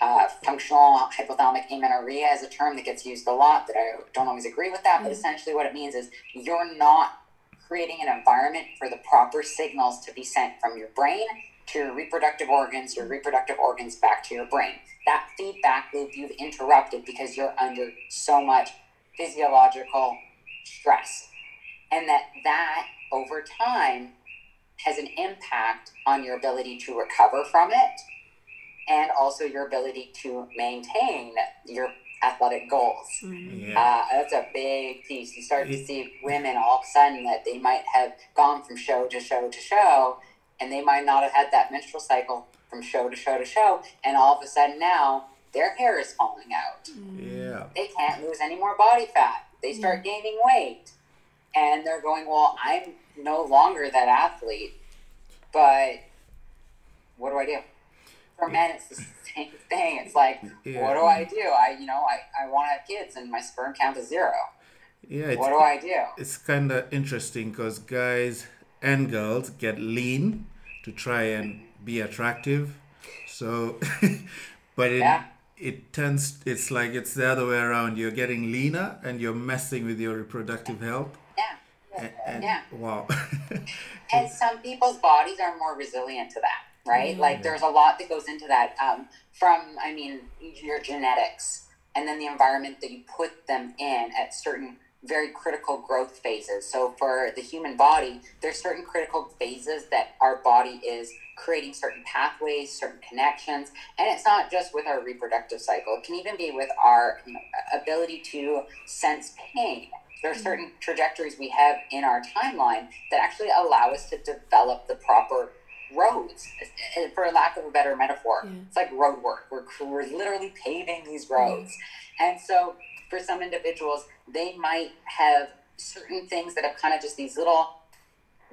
uh, functional hypothalamic amenorrhea is a term that gets used a lot that I don't always agree with that, but essentially what it means is you're not creating an environment for the proper signals to be sent from your brain to your reproductive organs, your reproductive organs back to your brain. That feedback loop you've interrupted because you're under so much physiological stress. And that that over time has an impact on your ability to recover from it and also your ability to maintain your athletic goals. Yeah. Uh, that's a big piece. You start to see women all of a sudden that they might have gone from show to show to show, and they might not have had that menstrual cycle from show to show to show, and all of a sudden now their hair is falling out. yeah. They can't lose any more body fat. They start gaining weight, and they're going, "Well, I'm no longer that athlete, but what do I do?" For men, it's the same thing. It's like, Yeah. what do I do? I, you know, I, I want to have kids, and my sperm count is zero. Yeah. It's, What do I do? it's kind of interesting because guys and girls get lean to try and be attractive. So, but it Yeah. it tends, it's like it's the other way around. You're getting leaner and you're messing with your reproductive health. Yeah. And, and Yeah. wow. And some people's bodies are more resilient to that, right? Like there's a lot that goes into that um, from, I mean, your genetics and then the environment that you put them in at certain very critical growth phases. So for the human body, there's certain critical phases that our body is creating certain pathways, certain connections, and it's not just with our reproductive cycle. It can even be with our ability to sense pain. There are certain trajectories we have in our timeline that actually allow us to develop the proper roads. For lack of a better metaphor, Yeah. it's like road work. We're, we're literally paving these roads. And so for some individuals, they might have certain things that have kind of just these little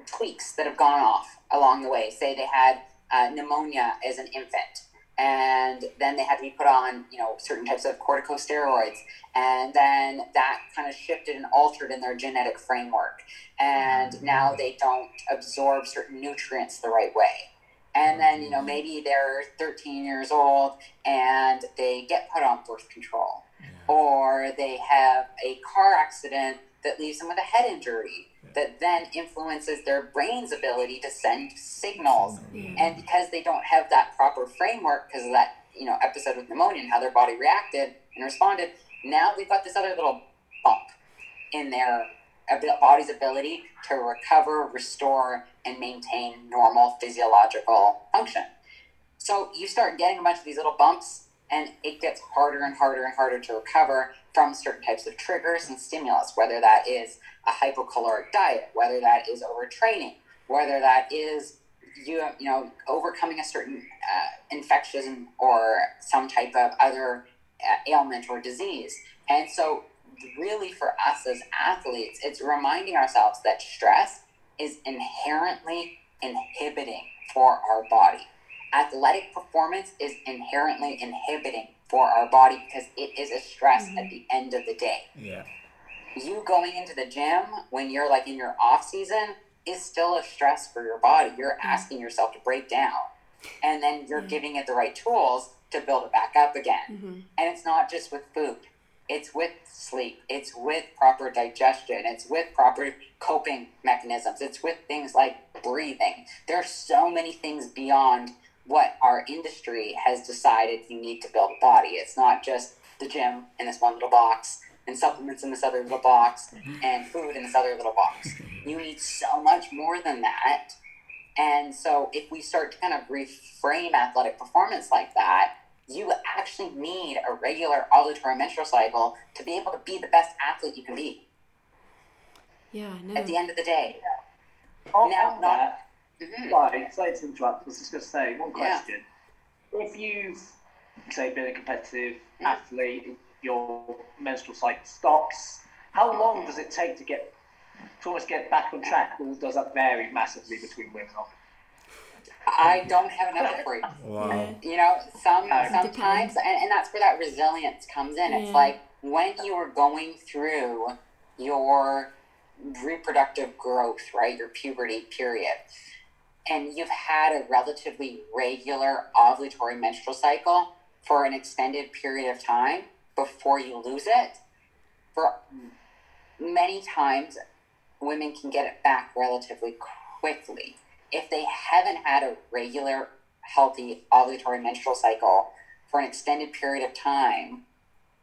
tweaks that have gone off along the way. Say they had uh, pneumonia as an infant, and then they had to be put on, you know, certain types of corticosteroids, and then that kind of shifted and altered in their genetic framework, and mm-hmm. now they don't absorb certain nutrients the right way. And then, you know, mm-hmm. maybe they're 13 years old and they get put on birth control, or they have a car accident that leaves them with a head injury that then influences their brain's ability to send signals. And because they don't have that proper framework because of that, you know, episode with pneumonia and how their body reacted and responded, now they've got this other little bump in their body's ability to recover, restore, and maintain normal physiological function. So you start getting a bunch of these little bumps, and it gets harder and harder and harder to recover from certain types of triggers and stimulus, whether that is a hypocaloric diet, whether that is overtraining, whether that is you you know overcoming a certain uh, infection or some type of other uh, ailment or disease. And so, really, for us as athletes, it's reminding ourselves that stress is inherently inhibiting for our body. Athletic performance is inherently inhibiting for our body because it is a stress at mm-hmm. the end of the day. yeah. You going into the gym when you're like in your off season is still a stress for your body. You're mm-hmm. asking yourself to break down. And then you're giving it the right tools to build it back up again. Mm-hmm. And it's not just with food. It's with sleep. It's with proper digestion. It's with proper coping mechanisms. It's with things like breathing. There are so many things beyond what our industry has decided you need to build a body. It's not just the gym in this one little box and supplements in this other little box mm-hmm. and food in this other little box. You need so much more than that. And so, if we start to kind of reframe athletic performance like that, you actually need a regular ovulatory menstrual cycle to be able to be the best athlete you can be Yeah, no. at the end of the day. On, Now, on not- that, Mhm. Right, sorry to interrupt. I was just going to say one Yeah. question. If you've, say, been a competitive Mm. athlete, your menstrual cycle stops, how long does it take to get to almost get back on track, or does that vary massively between women? I don't have a number for you. Wow. You know, some sometimes, and, and that's where that resilience comes in. It's like when you are going through your reproductive growth, right, your puberty period, and you've had a relatively regular ovulatory menstrual cycle for an extended period of time before you lose it, for many times women can get it back relatively quickly. If they haven't had a regular, healthy ovulatory menstrual cycle for an extended period of time,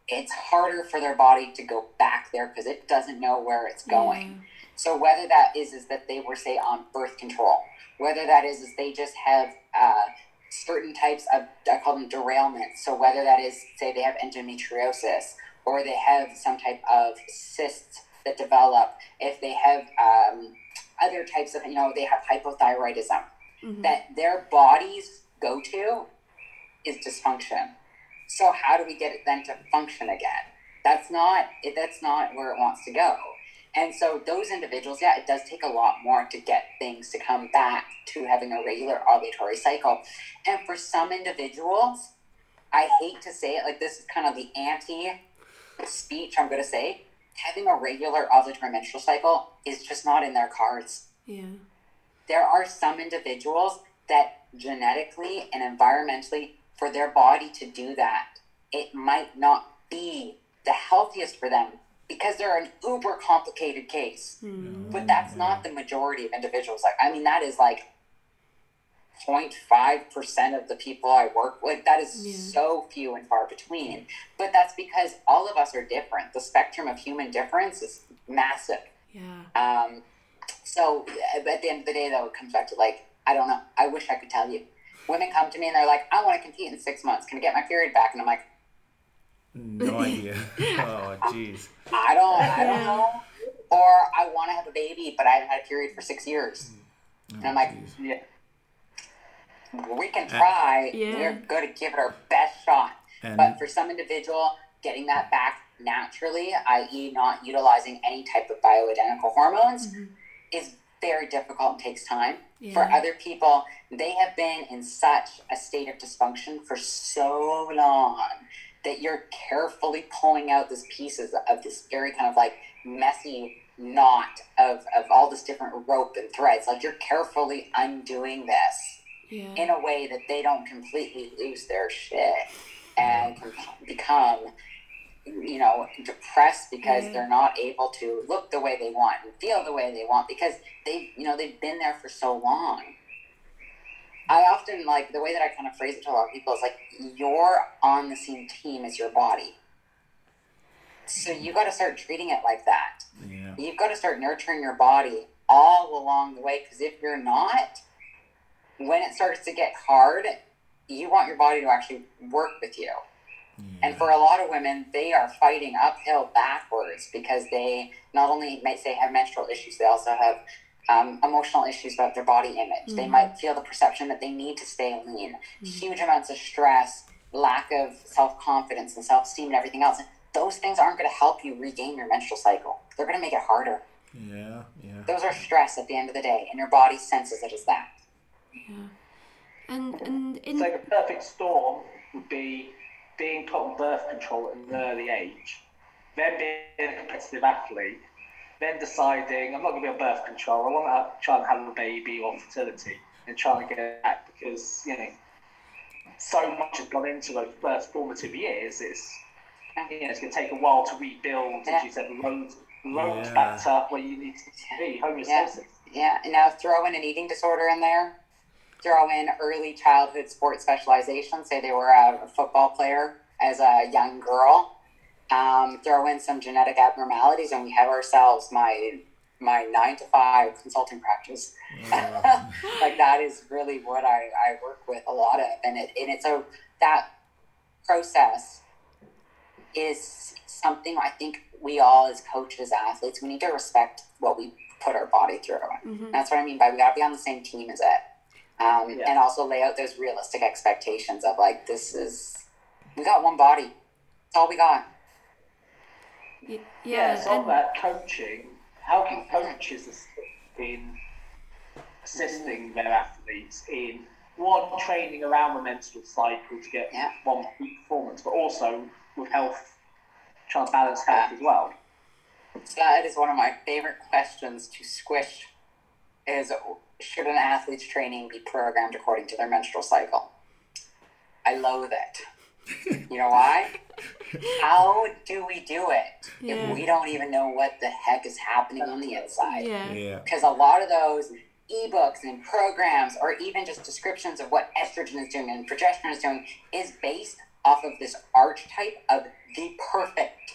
it's harder for their body to go back there because it doesn't know where it's going. So whether that is is that they were say on birth control, whether that is is they just have uh, certain types of I call them derailments. So whether that is say they have endometriosis or they have some type of cysts that develop, if they have um, other types of you know they have hypothyroidism, Mhm. that their bodies go to is dysfunction. So how do we get it then to function again? That's not it, that's not where it wants to go. And so those individuals, yeah, it does take a lot more to get things to come back to having a regular ovulatory cycle. And for some individuals, I hate to say it, like this is kind of the anti speech I'm going to say. Having a regular ovulatory menstrual cycle is just not in their cards Yeah. there are some individuals that genetically and environmentally for their body to do that it might not be the healthiest for them because they're an uber complicated case Mm. but that's not the majority of individuals like i mean that is like 0.5% of the people i work with that is Yeah. so few and far between but that's because all of us are different the spectrum of human difference is massive Yeah. um, so uh, at the end of the day, though, it comes back to like, I don't know. I wish I could tell you. Women come to me and they're like, I want to compete in six months. Can I get my period back? And I'm like, No idea. Oh, jeez. I don't, I don't know. Or I want to have a baby, but I haven't had a period for six years. Oh, I'm like- jeez. Yeah. We can try. Yeah. We're going to give it our best shot. And But for some individual, getting that back naturally, i.e., not utilizing any type of bioidentical hormones, Mhm. is very difficult and takes time. Yeah. For other people, they have been in such a state of dysfunction for so long that you're carefully pulling out these pieces of this very kind of like messy knot of, of all this different rope and threads. Like you're carefully undoing this Yeah. in a way that they don't completely lose their shit and become you know depressed because Yeah. they're not able to look the way they want and feel the way they want because they you know they've been there for so long i often like the way that i kind of phrase it to a lot of people is like you're on the same team as your body. So you got to start treating it like that. Yeah. you've got to start nurturing your body all along the way because if you're not when it starts to get hard you want your body to actually work with you. And for a lot of women they are fighting uphill backwards because they not only might say have menstrual issues they also have um, emotional issues about their body image they Mhm. might feel the perception that they need to stay lean huge amounts of stress lack of self-confidence and self-esteem and everything else those things aren't going to help you regain your menstrual cycle they're going to make it harder Yeah, yeah. those are stress at the end of the day, and your body senses it as that. Yeah. And and in So the perfect storm would be being put on birth control at an early age, then being a competitive athlete, then deciding I'm not going to be on birth control. I want to try and have a baby or fertility and try and get it back because you know so much has gone into those first formative years. It's you know it's going to take a while to rebuild, as you said, the road road Yeah. back to where you need to be, homeostasis. Yeah, and now throw in an eating disorder in there. Throw in early childhood sports specialization. Say they were a football player as a young girl. Um, throw in some genetic abnormalities, and we have ourselves my my nine to five consulting practice. Uh, like that is really what I, I work with a lot of and it and it's a that process is something I think we all, as coaches, athletes, we need to respect what we put our body through. That's what I mean by we got to be on the same team as it. Um, Yeah. And also lay out those realistic expectations of like, this is, we got one body. That's all we got. Y- Yeah, Yeah, so on and, that coaching, how can coaches assist in assisting mm. their athletes in one training around the menstrual cycle to get Yeah. one peak performance, but also with health, trying to balance health as well. That is one of my favorite questions to squish is should an athlete's training be programmed according to their menstrual cycle? I loathe it. You know why? How do we do it Yeah. if we don't even know what the heck is happening on the inside? yeah. Yeah. Because a lot of those ebooks and programs, or even just descriptions of what estrogen is doing and progesterone is doing, is based off of this archetype of the perfect,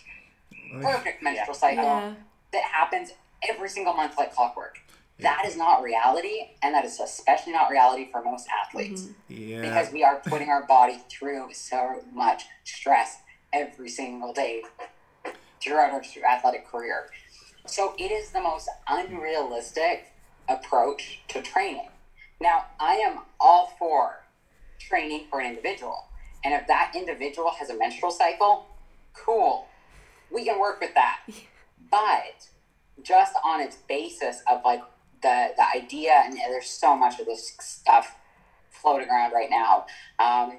perfect menstrual cycle Yeah. that happens every single month like clockwork. That is not reality, and that is especially not reality for most athletes mm-hmm. Yeah. because we are putting our body through so much stress every single day throughout our athletic career. So it is the most unrealistic approach to training. Now, I am all for training for an individual. And if that individual has a menstrual cycle, cool. We can work with that. But just on its basis of like the the idea, and there's so much of this stuff floating around right now. Um,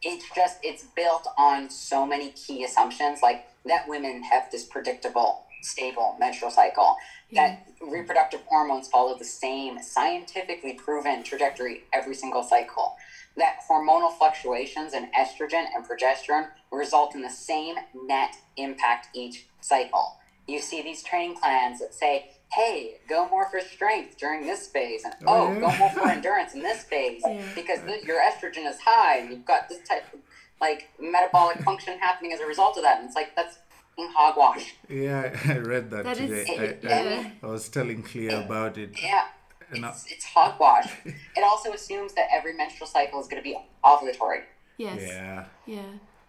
it's just it's built on so many key assumptions, like that women have this predictable, stable menstrual cycle, that reproductive hormones follow the same scientifically proven trajectory every single cycle, that hormonal fluctuations in estrogen and progesterone result in the same net impact each cycle. You see these training plans that say, hey, go more for strength during this phase, and Oh, oh, yeah. go more for endurance in this phase Yeah. because th- your estrogen is high and you've got this type of like metabolic function happening as a result of that. And it's like, that's hogwash. Yeah, I read that, That is- today. I, yeah. I, I was telling Clea about it. Yeah. It's, it's hogwash. it also assumes that every menstrual cycle is going to be ovulatory. Yes. Yeah. Yeah.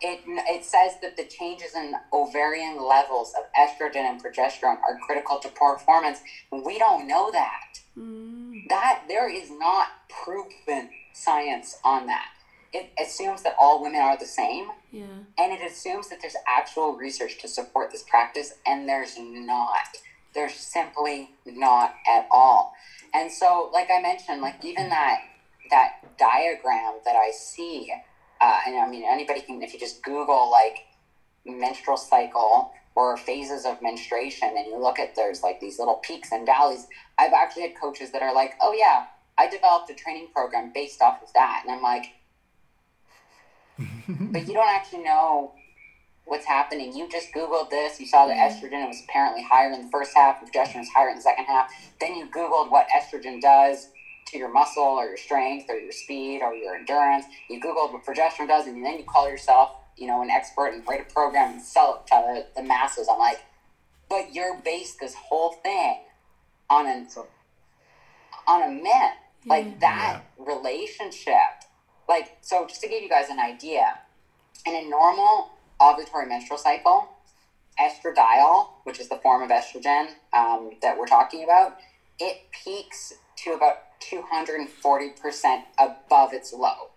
It, it says that the changes in ovarian levels of estrogen and progesterone are critical to performance. We don't know that. Mm. That there is not proven science on that. It assumes that all women are the same, Yeah. and it assumes that there's actual research to support this practice, and there's not. There's simply not at all. And so, like I mentioned, like even that that diagram that I see, uh, and I mean anybody can if you just Google like menstrual cycle or phases of menstruation, and you look at there's like these little peaks and valleys. I've actually had coaches that are like, "Oh yeah, I developed a training program based off of that," and I'm like, but you don't actually know what's happening. You just Googled this, you saw that estrogen was apparently higher in the first half, progesterone was higher in the second half. Then you Googled what estrogen does to your muscle or your strength or your speed or your endurance. You Googled what progesterone does, and then you call yourself, you know, an expert and write a program and sell it to the, the masses. I'm like, but you're based this whole thing on an on a myth like that relationship like so just to give you guys an idea in a normal ovulatory menstrual cycle estradiol which is the form of estrogen um, that we're talking about it peaks to about 240% above its low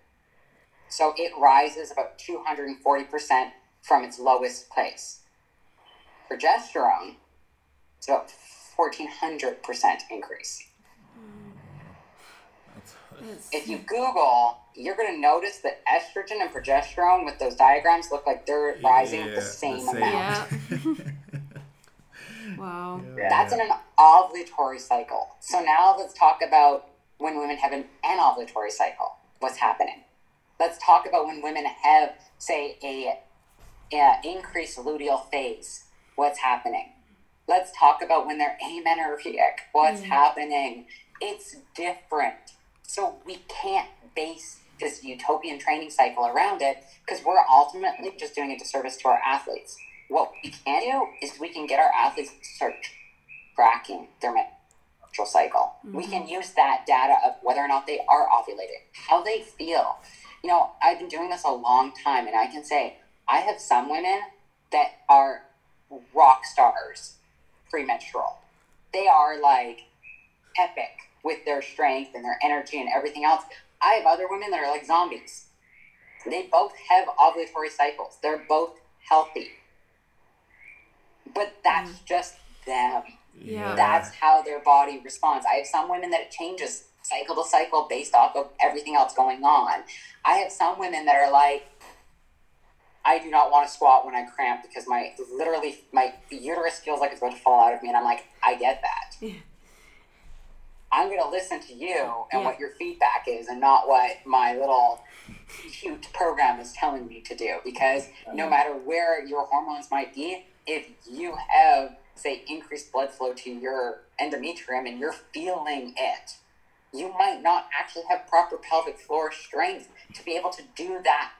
so it rises about 240% from its lowest place Progesterone, it's about 1400% increase if you Google, you're going to notice that estrogen and progesterone with those diagrams look like they're rising at Yeah, the same the same. amount. yeah. wow. yeah. That's in an ovulatory cycle. So now let's talk about when women have an anovulatory cycle. What's happening? Let's talk about when women have, say, a, a increased luteal phase. What's happening? Let's talk about when they're amenorrheic. What's mm. happening? It's different. So we can't base this utopian training cycle around it because we're ultimately just doing a disservice to our athletes. What we can do is we can get our athletes to start tracking their menstrual cycle. We can use that data of whether or not they are ovulating, how they feel. You know, I've been doing this a long time, and I can say I have some women that are rock stars premenstrual. They are like epic with their strength and their energy and everything else. I have other women that are like zombies. They both have ovulatory cycles. They're both healthy. But that's mm. just them. Yeah. That's how their body responds. I have some women that it changes cycle to cycle based off of everything else going on. I have some women that are like, I do not want to squat when I cramp because my literally my uterus feels like it's about to fall out of me, and I'm like, I get that. Yeah. I'm going to listen to you and yeah. what your feedback is, and not what my little cute program is telling me to do. Because no matter where your hormones might be, if you have say increased blood flow to your endometrium and you're feeling it, you might not actually have proper pelvic floor strength to be able to do that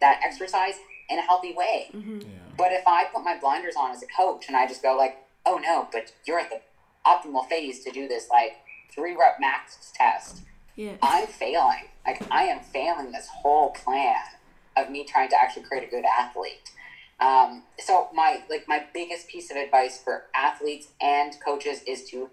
that exercise in a healthy way. Mm-hmm. Yeah. But if I put my blinders on as a coach and I just go like, "Oh no, but you're at the optimal phase to do this like three rep max test," yeah. I'm failing. Like I am failing this whole plan of me trying to actually create a good athlete. Um, so my like my biggest piece of advice for athletes and coaches is to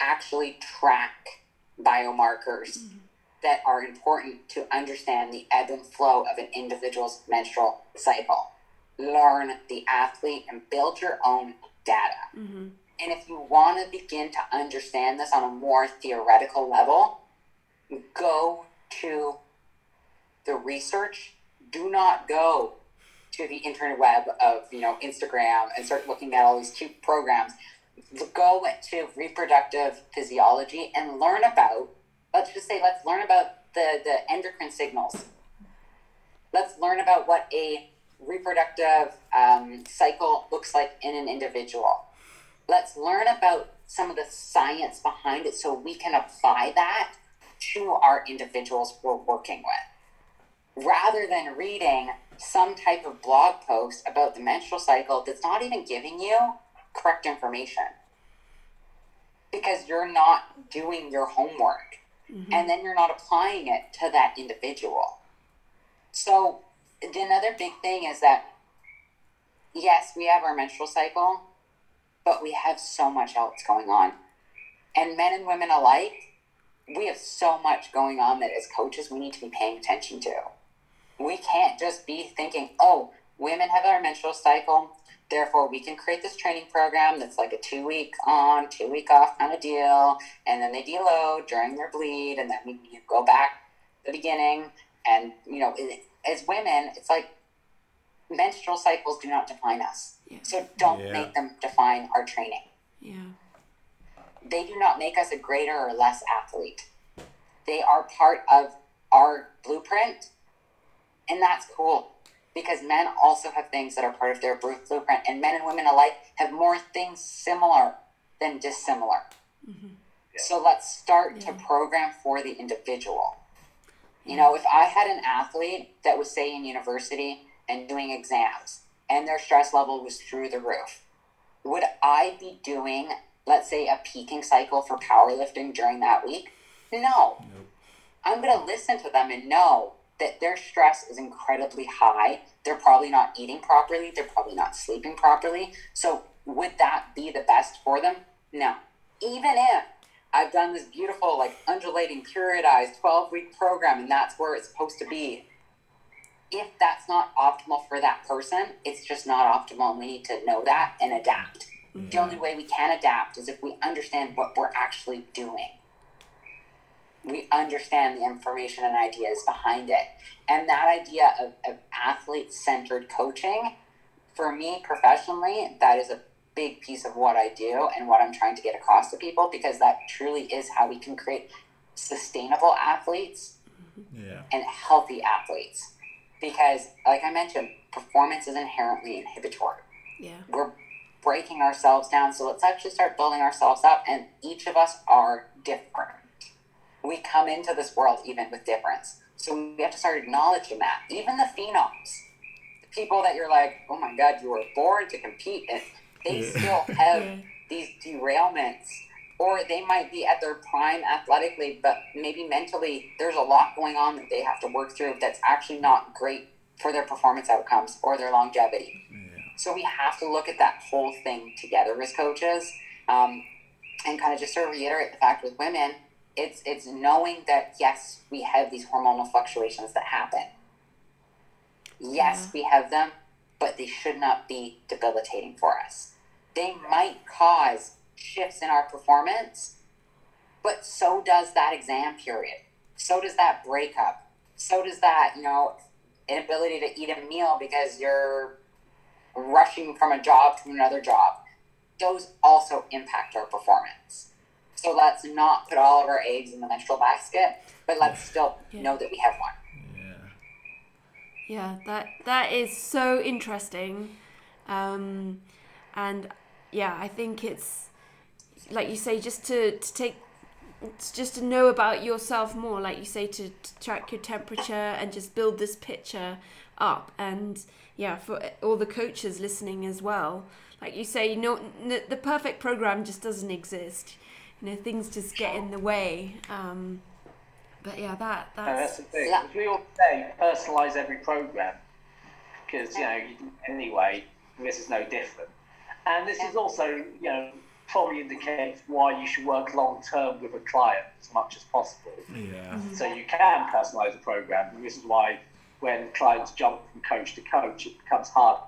actually track biomarkers mm-hmm. that are important to understand the ebb and flow of an individual's menstrual cycle. Learn the athlete and build your own data. Mm-hmm. And if you want to begin to understand this on a more theoretical level, go to the research. Do not go to the internet web of you know Instagram and start looking at all these cute programs. Go to reproductive physiology and learn about. Let's just say let's learn about the the endocrine signals. Let's learn about what a reproductive um, cycle looks like in an individual. Let's learn about some of the science behind it so we can apply that to our individuals we're working with. Rather than reading some type of blog post about the menstrual cycle that's not even giving you correct information because you're not doing your homework mm-hmm. and then you're not applying it to that individual. So, another big thing is that yes, we have our menstrual cycle, but we have so much else going on. And men and women alike, we have so much going on that as coaches we need to be paying attention to we can't just be thinking, oh, women have our menstrual cycle, therefore we can create this training program that's like a two week on, two week off kind of deal, and then they deload during their bleed, and then we go back to the beginning. And, you know, as women, it's like menstrual cycles do not define us. Yeah. So don't yeah. make them define our training. Yeah. They do not make us a greater or less athlete. They are part of our blueprint and that's cool because men also have things that are part of their blueprint, and men and women alike have more things similar than dissimilar. Mm-hmm. So let's start yeah. to program for the individual. You know, if I had an athlete that was, say, in university and doing exams and their stress level was through the roof, would I be doing, let's say, a peaking cycle for powerlifting during that week? No. Nope. I'm going to listen to them and know that their stress is incredibly high. They're probably not eating properly. They're probably not sleeping properly. So, would that be the best for them? No. Even if I've done this beautiful, like undulating, periodized 12 week program and that's where it's supposed to be, if that's not optimal for that person, it's just not optimal. We need to know that and adapt. Mm-hmm. The only way we can adapt is if we understand what we're actually doing we understand the information and ideas behind it. And that idea of, of athlete centered coaching, for me professionally, that is a big piece of what I do and what I'm trying to get across to people because that truly is how we can create sustainable athletes yeah. and healthy athletes. Because, like I mentioned, performance is inherently inhibitory. Yeah. We're breaking ourselves down. So let's actually start building ourselves up. And each of us are different we come into this world even with difference. So we have to start acknowledging that. Even the phenoms, the people that you're like, oh my God, you were born to compete, and they still have these derailments. Or they might be at their prime athletically, but maybe mentally there's a lot going on that they have to work through that's actually not great for their performance outcomes or their longevity. Yeah. So we have to look at that whole thing together as coaches, um, and kind of just sort of reiterate the fact with women, it's it's knowing that yes, we have these hormonal fluctuations that happen. Yes, we have them, but they should not be debilitating for us. They might cause shifts in our performance, but so does that exam period. So does that breakup. So does that, you know, inability to eat a meal because you're rushing from a job to another job. Those also impact our performance. So let's not put all of our eggs in the menstrual basket, but let's still Yeah. know that we have one. Yeah. Yeah, that that is so interesting, um, and yeah, I think it's like you say, just to to take, it's just to know about yourself more. Like you say, to, to track your temperature and just build this picture up. And yeah, for all the coaches listening as well, like you say, no, n- the perfect program just doesn't exist. You know, things just get in the way. Um, but yeah, that No, that's that's the thing. Yeah. As we all say, personalise every program because you know you do it anyway. This is no different, and this is also you know probably indicates why you should work long term with a client as much as possible. Yeah. So you can personalise the program, and this is why when clients jump from coach to coach, it becomes harder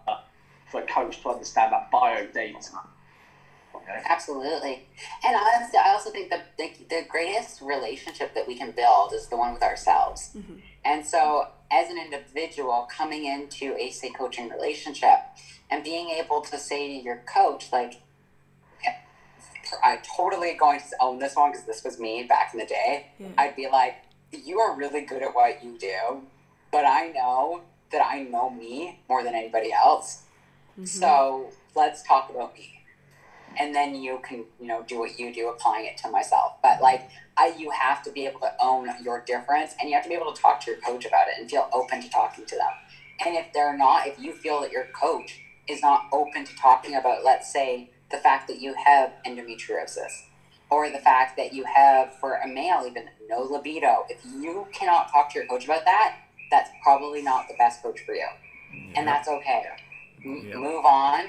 for a coach to understand that bio data. Absolutely. And honestly, I also think that the, the greatest relationship that we can build is the one with ourselves. Mm-hmm. And so, as an individual coming into a say coaching relationship and being able to say to your coach, like, I'm totally going to own this one because this was me back in the day. Yeah. I'd be like, you are really good at what you do, but I know that I know me more than anybody else. Mm-hmm. So let's talk about me and then you can you know do what you do applying it to myself. But like I, you have to be able to own your difference and you have to be able to talk to your coach about it and feel open to talking to them. And if they're not if you feel that your coach is not open to talking about let's say the fact that you have endometriosis or the fact that you have for a male even no libido if you cannot talk to your coach about that that's probably not the best coach for you. And that's okay. Yeah. move on.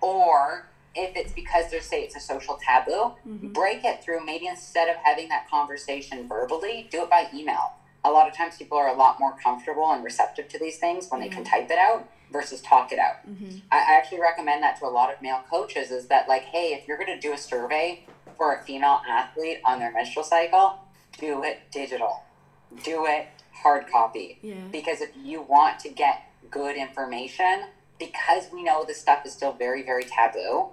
Or if it's because they say it's a social taboo, mm-hmm. break it through. Maybe instead of having that conversation verbally, do it by email. A lot of times people are a lot more comfortable and receptive to these things when they can type it out versus talk it out. Mm-hmm. I I actually recommend that to a lot of male coaches is that like, hey, if you're gonna do a survey for a female athlete on their menstrual cycle, do it digital. Do it hard copy yeah. because if you want to get good information because we know this stuff is still very very taboo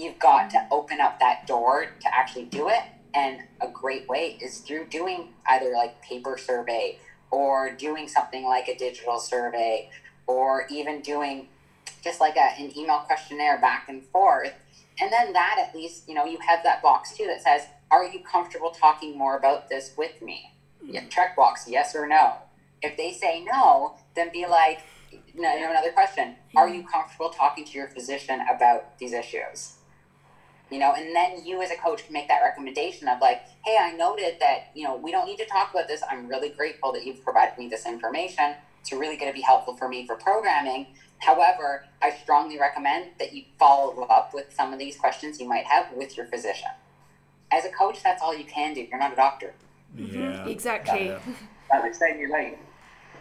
you've got to open up that door to actually do it. And a great way is through doing either like paper survey or doing something like a digital survey or even doing just like a, an email questionnaire back and forth. And then that at least you know you have that box too that says are you comfortable talking more about this with me? Mm-hmm. Yeah, check box yes or no. If they say no then be like no, you know, another question. Are mm-hmm. you comfortable talking to your physician about these issues you know and then you as a coach can make that recommendation of like hey i noted that you know we don't need to talk about this i'm really grateful that you've provided me this information it's really going to be helpful for me for programming however i strongly recommend that you follow up with some of these questions you might have with your physician as a coach that's all you can do you're not a doctor Yeah. Exactly. Yeah. That they stay in your lane.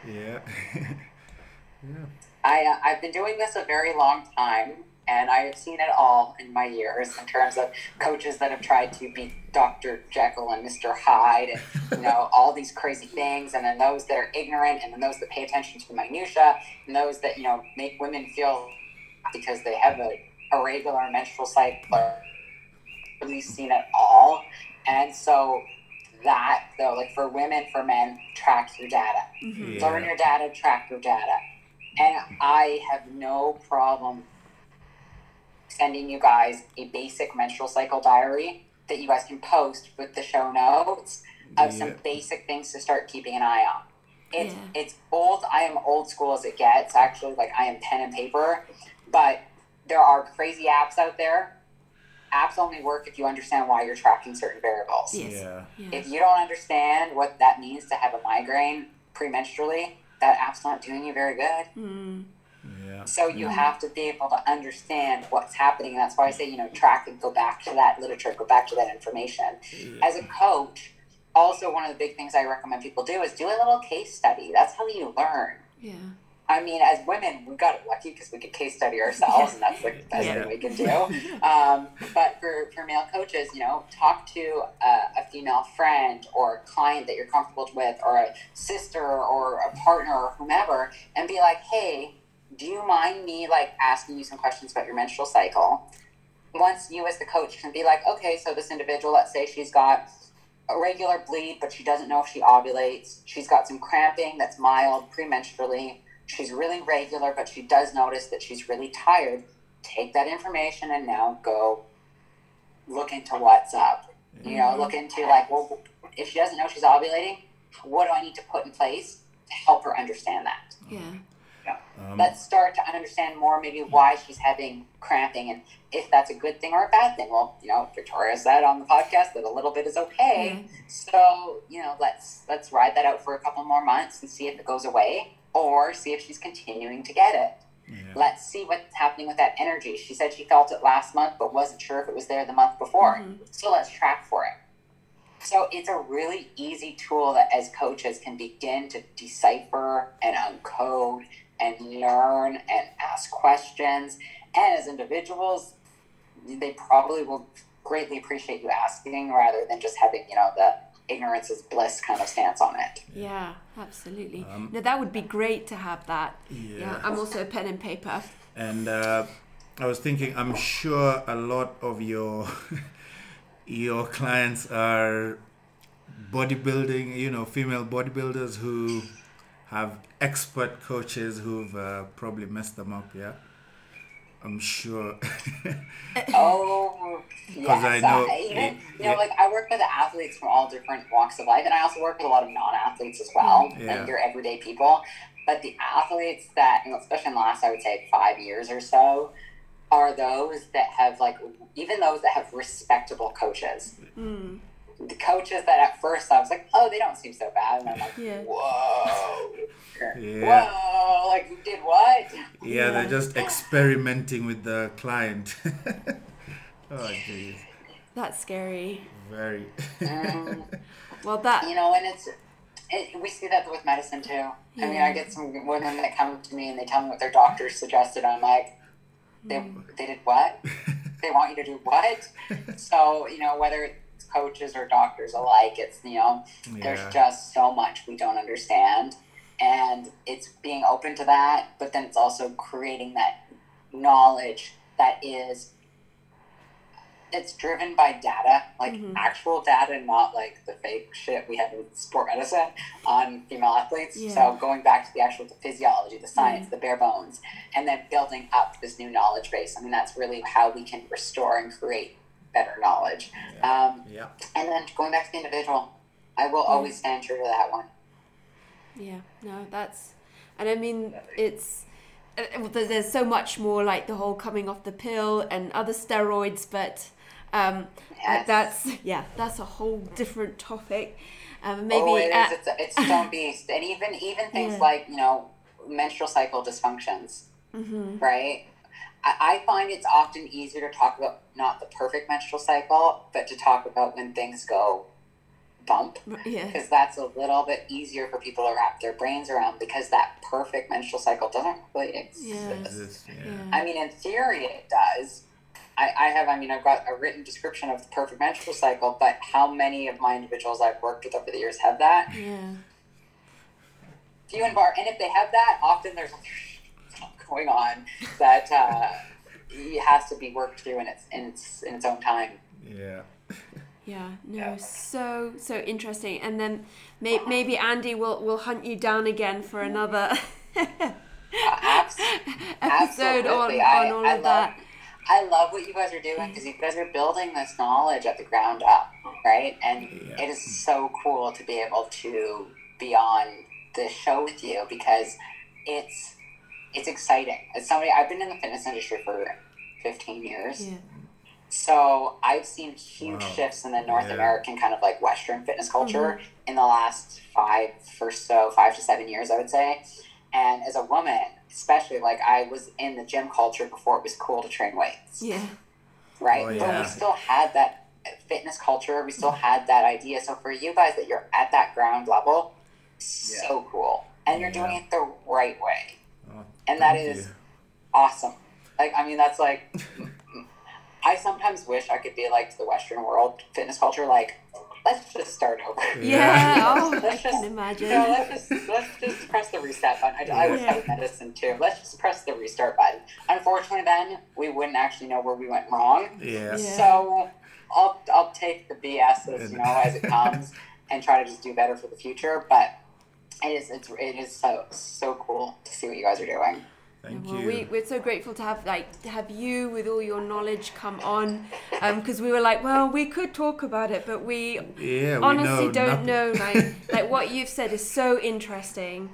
Yeah. yeah. I, uh, I've been doing this a very long time, and I have seen it all in my years in terms of coaches that have tried to be Dr. Jekyll and Mr. Hyde, and you know all these crazy things, and then those that are ignorant, and then those that pay attention to the minutia, and those that you know make women feel because they have a irregular menstrual cycle. I've Really seen it all, and so that though, like for women, for men, track your data mm-hmm. learn Yeah. your data, track your data. And I have no problem sending you guys a basic menstrual cycle diary that you guys can post with the show notes of some basic things to start keeping an eye on. It's Yeah. it's old. I am old school as it gets. Actually, like I am pen and paper, but there are crazy apps out there. Apps only work if you understand why you're tracking certain variables. Yes. Yeah. Yeah. If you don't understand what that means to have a migraine premenstrually, that app's not doing you very good. Mm. Yeah. So you have to be able to understand what's happening. And that's why I say, you know, track and go back to that literature, go back to that information. As a coach, also one of the big things I recommend people do is do a little case study. That's how you learn. Yeah. I mean, as women, we got lucky because we could case study ourselves, and that's the best Yeah. thing we can do. Um, but for, for male coaches, you know, talk to a, a female friend or a client that you're comfortable with, or a sister or a partner or whomever, and be like, hey, do you mind me like asking you some questions about your menstrual cycle? Once you, as the coach, can be like, okay, so this individual, let's say she's got a regular bleed, but she doesn't know if she ovulates. She's got some cramping that's mild premenstrually. She's really regular, but she does notice that she's really tired. Take that information and now go look into what's up. You know, look mm-hmm. into like, well, if she doesn't know she's ovulating, what do I need to put in place to help her understand that? Yeah. Um, Let's start to understand more maybe why she's having cramping and if that's a good thing or a bad thing. Well, you know, Victoria said on the podcast that a little bit is okay. So, you know, let's let's ride that out for a couple more months and see if it goes away or see if she's continuing to get it. yeah. Let's see what's happening with that energy. She said she felt it last month but wasn't sure if it was there the month before. So let's track for it. So it's a really easy tool that as coaches can begin to decipher and uncode and learn and ask questions. And as individuals, they probably will greatly appreciate you asking rather than just having, you know, the ignorance is bliss kind of stance on it. Yeah, absolutely. no, that would be great to have that. Yeah. Yeah. I'm also a pen and paper. And uh, I was thinking, I'm sure a lot of your your clients are bodybuilding, you know, female bodybuilders who have expert coaches who've uh, probably messed them up. Yeah, I'm sure. Oh, yes. I know- even, you yeah. know, like I work with athletes from all different walks of life, and I also work with a lot of non-athletes as well, Yeah. like your everyday people. But the athletes that, especially in the last, I would say, five years or so, are those that have like even those that have respectable coaches. Mm. The coaches that at first I was like, oh, they don't seem so bad, and I'm like, Yeah. whoa, Yeah. whoa, like you did what? yeah, they're just experimenting with the client. oh, jeez. That's scary. Very. Um, Well, that. you know, and it's it, we see that with medicine too. I mean, I get some women that come to me and they tell me what their doctors suggested. I'm like, they Mm. they did what? they want you to do what? so you know, whether it's coaches or doctors alike, it's you know, there's just so much we don't understand, and it's being open to that. But then it's also creating that knowledge that is it's driven by data, like Mhm. actual data, not like the fake shit we have in sport medicine on female athletes. Yeah. So going back to the actual the physiology, the science, the bare bones, and then building up this new knowledge base. I mean, that's really how we can restore and create better knowledge. Um, Yeah. and then going back to the individual, I will always stand true to that one. Yeah, no, that's, and I mean, it's, uh, well, there- there's so much more like the whole coming off the pill and other steroids, but um, uh, Yes. that's, yeah, that's a whole different topic. Um, maybe, oh, it uh, is. It's, it's its own beast, and even even things Yeah. like you know menstrual cycle dysfunctions, mhm, right? I, I find it's often easier to talk about not the perfect menstrual cycle, but to talk about when things go bump, yeah, because that's a little bit easier for people to wrap their brains around. Because that perfect menstrual cycle doesn't really exist. Yeah. Yeah. yeah, I mean, in theory, it does. I, I have, I mean, I've got a written description of the perfect menstrual cycle, but how many of my individuals I've worked with over the years have that? yeah, few and far. And if they have that, often there's stuff going on that uh, it has to be worked through in its in its in its own time. Yeah. yeah, no, so, so interesting. And then may, maybe Andy will, will hunt you down again for another Uh, episode on, absolutely. on I, all I of love, that. I love what you guys are doing because you guys are building this knowledge at the ground up, right? And Yeah. it is so cool to be able to be on this show with you because it's it's exciting. As somebody, I've been in the fitness industry for 15 years. Yeah, So I've seen huge Wow. shifts in the North Yeah. American kind of like Western fitness mm-hmm. culture in the last five, first so five to seven years, I would say. And as a woman, especially like I was in the gym culture before it was cool to train weights, Yeah. right? Oh, But we still had that fitness culture. We still had that idea. So for you guys that you're at that ground level, so cool, and you're doing it the right way and that thank is you. awesome. Like, I mean, that's like, I sometimes wish I could be like the Western world fitness culture. Like, let's just start over. Yeah. Oh, Let's can just, imagine. you know, let's just let's just press the reset button. I, I was Yeah. having medicine too. Let's just press the restart button. Unfortunately, then we wouldn't actually know where we went wrong. Yeah. Yeah. So I'll I'll take the BS as you know as it comes and try to just do better for the future. But it is it's it is so so cool to see what you guys are doing. Thank well, you. we, we're so grateful to have like to have you with all your knowledge come on, because we were like, well, we could talk about it, but we yeah, we honestly know don't nothing. know. Like like what you've said is so interesting.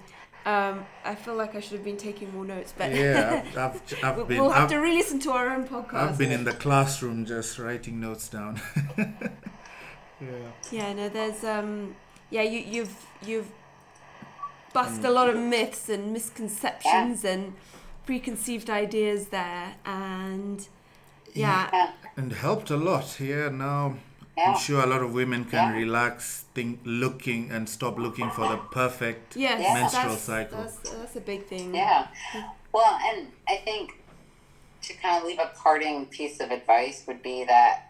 Um, I feel like I should have been taking more notes, but Yeah, I've, I've, I've we'll, been. we'll have I've, to re-listen to our own podcast. I've been in the classroom just writing notes down. yeah. Yeah, no, there's um, yeah, you you've you've bust a lot of myths and misconceptions and preconceived ideas there, and yeah, Yeah. And helped a lot. Yeah, now Yeah. I'm sure a lot of women can Yeah. relax, think, looking, and stop looking for the perfect yes, Yeah. menstrual that's, cycle. That's, that's a big thing. Yeah. Well, and I think to kind of leave a parting piece of advice would be that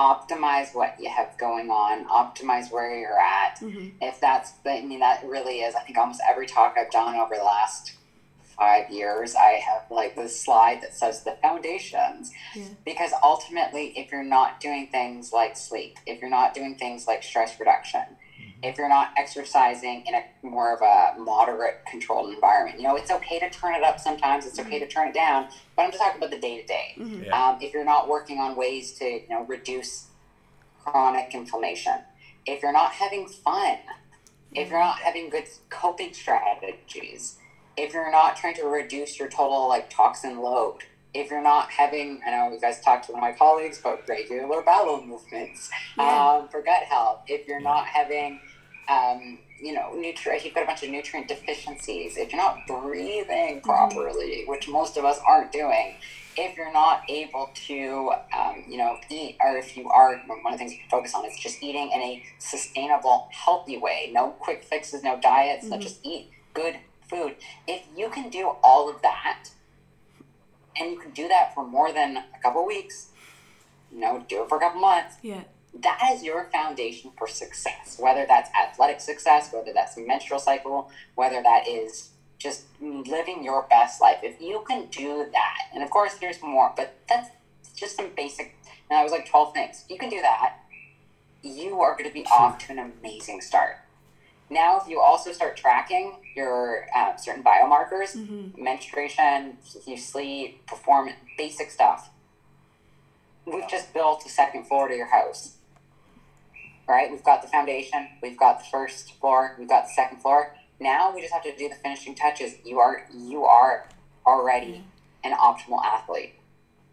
optimize what you have going on, optimize where you're at. Mhm. If that's, I mean, that really is, I think almost every talk I've done over the last five years, I have like this slide that says the foundations. Yeah. Because ultimately, if you're not doing things like sleep, if you're not doing things like stress reduction, if you're not exercising in a more of a moderate controlled environment you know it's okay to turn it up sometimes it's okay to mm-hmm. turn it down but i'm just talking about the day to day. Yeah. Um, if you're not working on ways to you know reduce chronic inflammation if you're not having fun if you're not having good coping strategies if you're not trying to reduce your total like toxin load if you're not having i know you guys talked to one of my colleagues about regular bowel movements Yeah. um, for gut health if you're not having um, you know, nutrient. You've got a bunch of nutrient deficiencies. If you're not breathing properly, which most of us aren't doing, if you're not able to, um, you know, eat, or if you are, one of the things you can focus on is just eating in a sustainable, healthy way. No quick fixes, no diets. Let's just eat good food. If you can do all of that, and you can do that for more than a couple weeks, you know, do it for a couple months Yeah. That is your foundation for success. Whether that's athletic success, whether that's menstrual cycle, whether that is just living your best life. If you can do that, and of course there's more, but that's just some basic. And I was like twelve things. You can do that. You are going to be off to an amazing start. Now, if you also start tracking your uh, certain biomarkers, menstruation, you sleep, performance, basic stuff. We've just built a second floor to your house right? We've got the foundation, we've got the first floor, we've got the second floor. Now we just have to do the finishing touches. You are you are already an optimal athlete.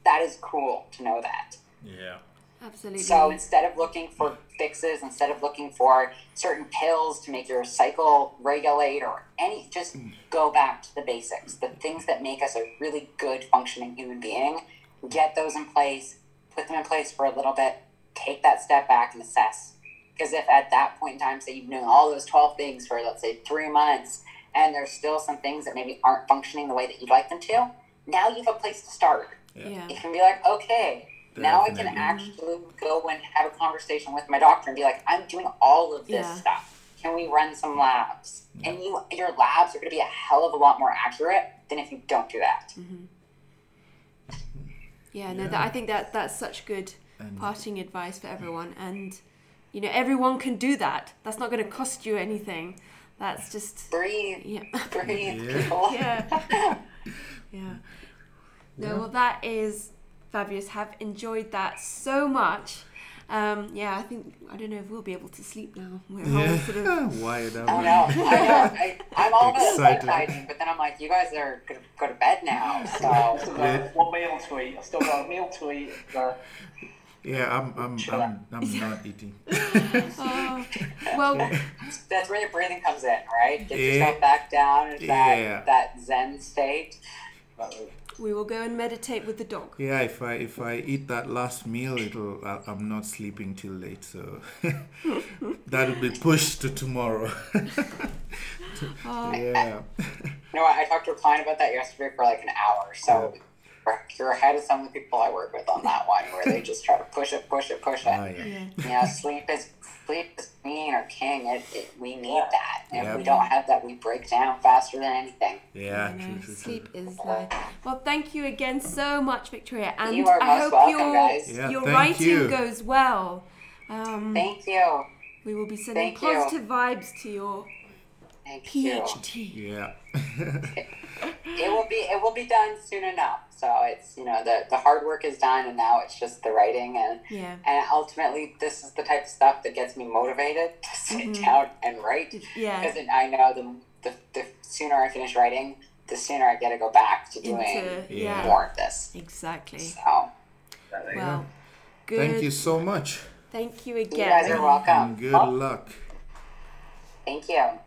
That is cool to know that. Yeah. Absolutely. So instead of looking for fixes, instead of looking for certain pills to make your cycle regulate or any, just go back to the basics, the things that make us a really good functioning human being. Get those in place, put them in place for a little bit, take that step back and assess. Because if at that point in time, say you've known all those 12 things for, let's say, three months, and there's still some things that maybe aren't functioning the way that you'd like them to, now you have a place to start yeah. you can be like, okay, now I can actually go and have a conversation with my doctor and be like, I'm doing all of this Yeah. stuff. Can we run some labs? And you, your labs are going to be a hell of a lot more accurate than if you don't do that. Mm-hmm. Yeah, no, that, I think that that's such good And- parting advice for everyone, and you know, everyone can do that. That's not going to cost you anything. That's just Breathe, yeah, breathe, Yeah. people. yeah, yeah. No, well, that is fabulous. Have enjoyed that so much. Um, yeah, I think I don't know if we'll be able to sleep now. We're all Yeah. sort of Wired up. I know. I know. I, I'm all about Excited. exciting, but then I'm like, you guys are gonna go to bed now. I've So still got one meal to eat. I've still got a meal to eat. Uh, Yeah, I'm I'm I'm, I'm not eating. oh, well. that's where your breathing comes in, right? Get Yeah. yourself back down into that Yeah. that Zen state. We will go and meditate with the dog. Yeah, if I if I eat that last meal, it'll I, I'm not sleeping till late, so that'll be pushed to tomorrow. Oh, yeah, You know what? I talked to a client about that yesterday for like an hour. So you're- you're ahead of some of the people I work with on that one, where they just try to push it, push it, push it. Ah, yeah. yeah. You know, sleep is sleep is queen or king. It, it, we need that. And Yeah. if we don't have that, we break down faster than anything. Yeah, I know, true, true, true. sleep is life. Well, thank you again so much, Victoria, and You are I most hope welcome, your guys. Yeah, your writing you. goes well. Um, Thank you. we will be sending Thank you. positive vibes to your Thank you. PhD. Yeah, It will be it will be done soon enough. So it's you know the the hard work is done, and now it's just the writing and Yeah, and ultimately this is the type of stuff that gets me motivated to sit down and write Mm-hmm. yeah. because I know the, the the sooner I finish writing, the sooner I get to go back to doing Into Yeah. yeah, more of this. exactly. So Well, good. thank you so much, Thank you again. you guys are welcome. and good luck. Thank you.